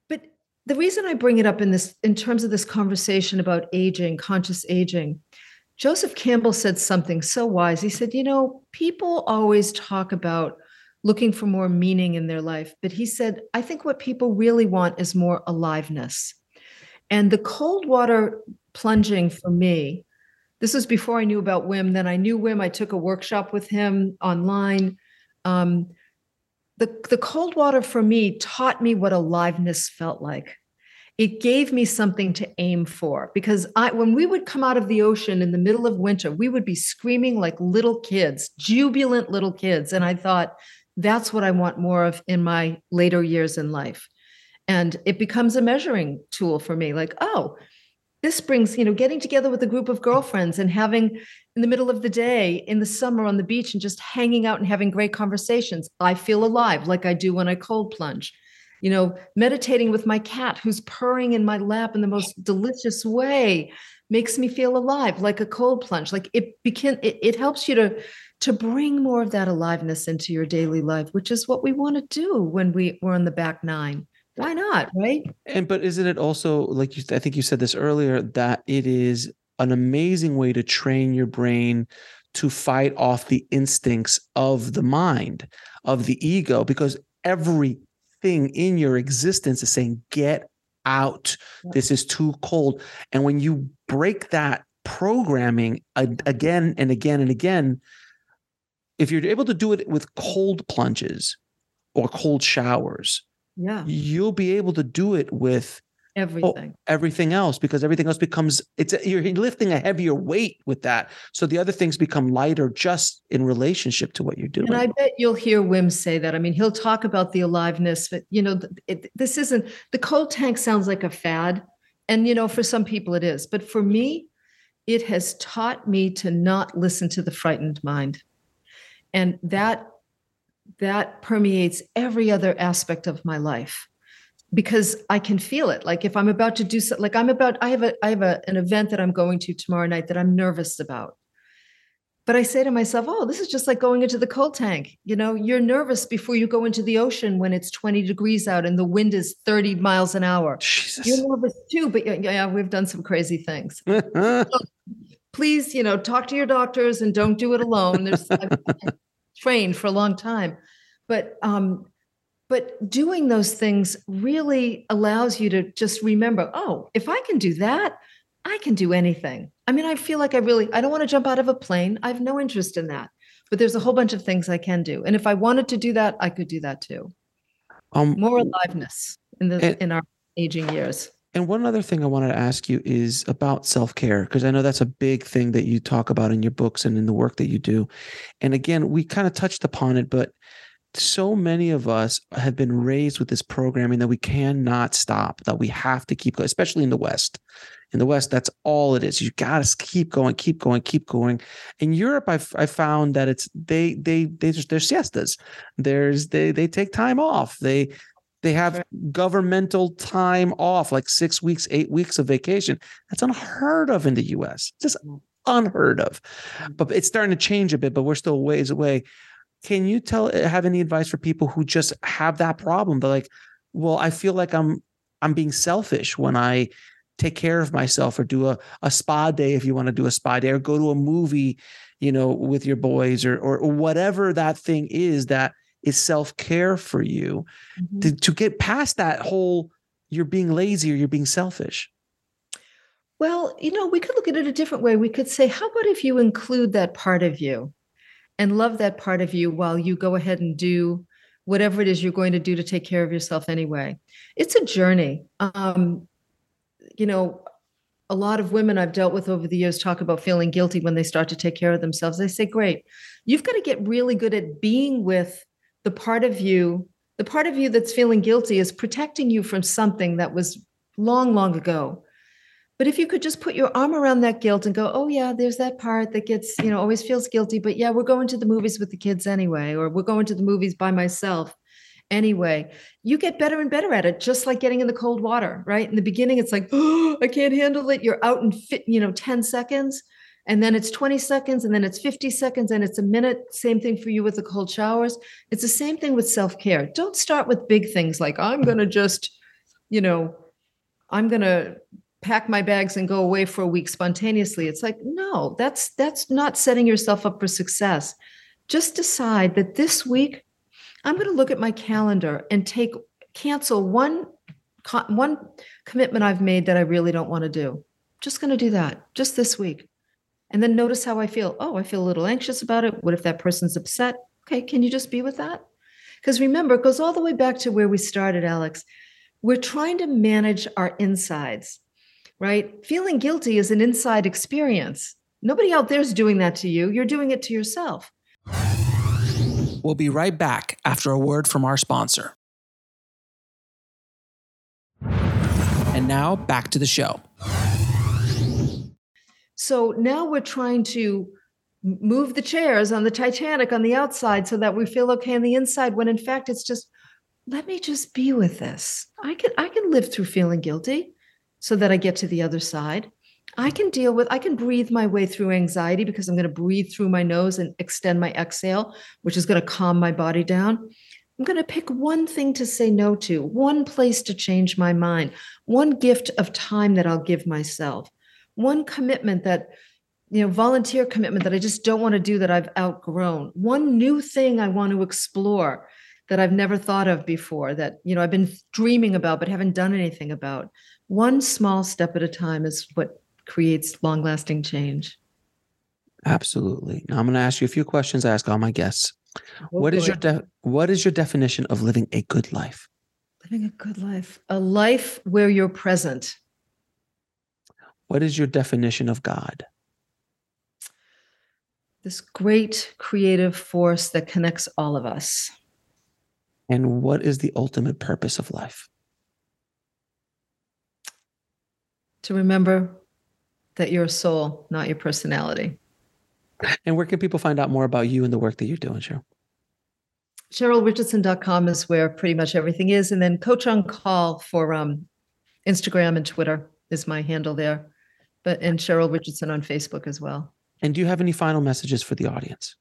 but the reason I bring it up in this in terms of this conversation about aging, conscious aging, Joseph Campbell said something so wise. He said, you know, people always talk about looking for more meaning in their life, but he said, I think what people really want is more aliveness. And the cold water plunging for me, this was before I knew about Wim. Then I knew Wim. I took a workshop with him online. Um, the, the cold water for me taught me what aliveness felt like. It gave me something to aim for because I, when we would come out of the ocean in the middle of winter, we would be screaming like little kids, jubilant little kids. And I thought, that's what I want more of in my later years in life. And it becomes a measuring tool for me like, oh, this brings, you know, getting together with a group of girlfriends and having in the middle of the day in the summer on the beach and just hanging out and having great conversations. I feel alive like I do when I cold plunge. You know, meditating with my cat who's purring in my lap in the most delicious way makes me feel alive like a cold plunge. Like it became it, it helps you to to bring more of that aliveness into your daily life, which is what we want to do when we, we're on the back nine. Why not? Right. And but isn't it also like you? I think you said this earlier that it is an amazing way to train your brain to fight off the instincts of the mind, of the ego, because everything in your existence is saying, "Get out! This is too cold." And when you break that programming again and again and again, if you're able to do it with cold plunges or cold showers, Yeah. you'll be able to do it with oh, Everything. everything else because everything else becomes it's you're lifting a heavier weight with that so the other things become lighter just in relationship to what you're doing And I bet you'll hear Wim say that. I mean, he'll talk about the aliveness, but you know, it, this isn't the cold tank sounds like a fad. And you know, for some people it is. But for me, it has taught me to not listen to the frightened mind. And that that permeates every other aspect of my life because I can feel it. Like if I'm about to do something, like I'm about, I have a, I have a, an event that I'm going to tomorrow night that I'm nervous about. But I say to myself, oh, this is just like going into the cold tank. You know, you're nervous before you go into the ocean when it's 20 degrees out and the wind is 30 miles an hour. Jesus. You're nervous too, but yeah, yeah, we've done some crazy things. Please, you know, talk to your doctors and don't do it alone. There's I've trained for a long time. But um, but doing those things really allows you to just remember oh if i can do that i can do anything. I mean i feel like i really i don't want to jump out of a plane. I have no interest in that. But there's a whole bunch of things i can do. And if i wanted to do that i could do that too. Um, more aliveness in the And- in our aging years. And one other thing I wanted to ask you is about self care, because I know that's a big thing that you talk about in your books and in the work that you do. And again, we kind of touched upon it, but so many of us have been raised with this programming that we cannot stop, that we have to keep going, especially in the West. In the West, that's all it is. You got to keep going, keep going, keep going. In Europe, I've I found that it's they they they just there's siestas. There's they they take time off. They they have governmental time off, like six weeks, eight weeks of vacation. That's unheard of in the US. Just mm. unheard of. Mm. But it's starting to change a bit, but we're still ways away. Can you tell eh, have any advice for people who just have that problem? They're like, well, I feel like I'm I'm being selfish when I take care of myself or do a, a spa day if you want to do a spa day or go to a movie, you know, with your boys or or, or whatever that thing is that is self-care for you mm-hmm. to, to get past that whole you're being lazy or you're being selfish Well, you know, we could look at it a different way. We could say, how about if you include that part of you and love that part of you while you go ahead and do whatever it is you're going to do to take care of yourself anyway? It's a journey. Um, you know, a lot of women I've dealt with over the years talk about feeling guilty when they start to take care of themselves. They say, great, you've got to get really good at being with the part of you. The part of you that's feeling guilty is protecting you from something that was long, long ago. But if you could just put your arm around that guilt and go, oh, yeah, there's that part that gets, you know, always feels guilty. But yeah, we're going to the movies with the kids anyway, or we're going to the movies by myself anyway. You get better and better at it, just like getting in the cold water, right? In the beginning, it's like, oh, I can't handle it. You're out in fit, you know, 10 seconds. And then it's 20 seconds, and then it's 50 seconds, and it's a minute. Same thing for you with the cold showers. It's the same thing with self care. Don't start with big things like, I'm going to just, you know, I'm going to pack my bags and go away for a week spontaneously. It's like no that's that's not setting yourself up for success. Just decide that this week i'm going to look at my calendar and take cancel one one commitment i've made that i really don't want to do. Just going to do that just this week. And then notice how i feel. Oh i feel a little anxious about it. What if that person's upset? Okay can you just be with that? Because remember it goes all the way back to where we started alex. We're trying to manage our insides right? Feeling guilty is an inside experience. Nobody out there is doing that to you. You're doing it to yourself. We'll be right back after a word from our sponsor. And now back to the show. So now we're trying to move the chairs on the Titanic on the outside so that we feel okay on the inside when in fact it's just let me just be with this. I can I can live through feeling guilty so that I get to the other side. I can deal with, I can breathe my way through anxiety because I'm going to breathe through my nose and extend my exhale, which is going to calm my body down. I'm going to pick one thing to say no to, one place to change my mind, one gift of time that I'll give myself, one commitment that, you know, volunteer commitment that I just don't want to do that I've outgrown, one new thing I want to explore that I've never thought of before that, you know, I've been dreaming about but haven't done anything about one small step at a time is what creates long lasting change. Absolutely. Now I'm going to ask you a few questions I ask all my guests. Oh, what is your de- what is your definition of living a good life? living a good life? A life where you're present. What is your definition of God? This great creative force that connects all of us. And what is the ultimate purpose of life? To remember that you're a soul, not your personality. And where can people find out more about you and the work that you're doing, Cheryl? CherylRichardson.com is where pretty much everything is. And then Coach on Call for um, Instagram and Twitter is my handle there. But and Cheryl Richardson on Facebook as well. And do you have any final messages for the audience?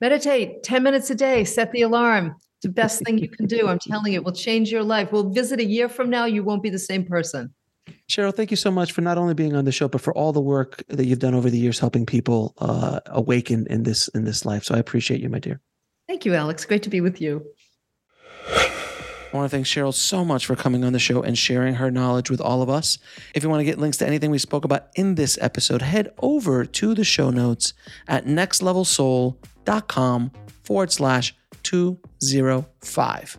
Meditate 10 minutes a day, set the alarm. It's the best thing you can do. I'm telling you, it will change your life. We'll visit a year from now, you won't be the same person. Cheryl, thank you so much for not only being on the show, but for all the work that you've done over the years, helping people uh, awaken in this in this life. So I appreciate you, my dear. Thank you, Alex. Great to be with you. I want to thank Cheryl so much for coming on the show and sharing her knowledge with all of us. If you want to get links to anything we spoke about in this episode, head over to the show notes at nextlevelsoul.com forward slash 205.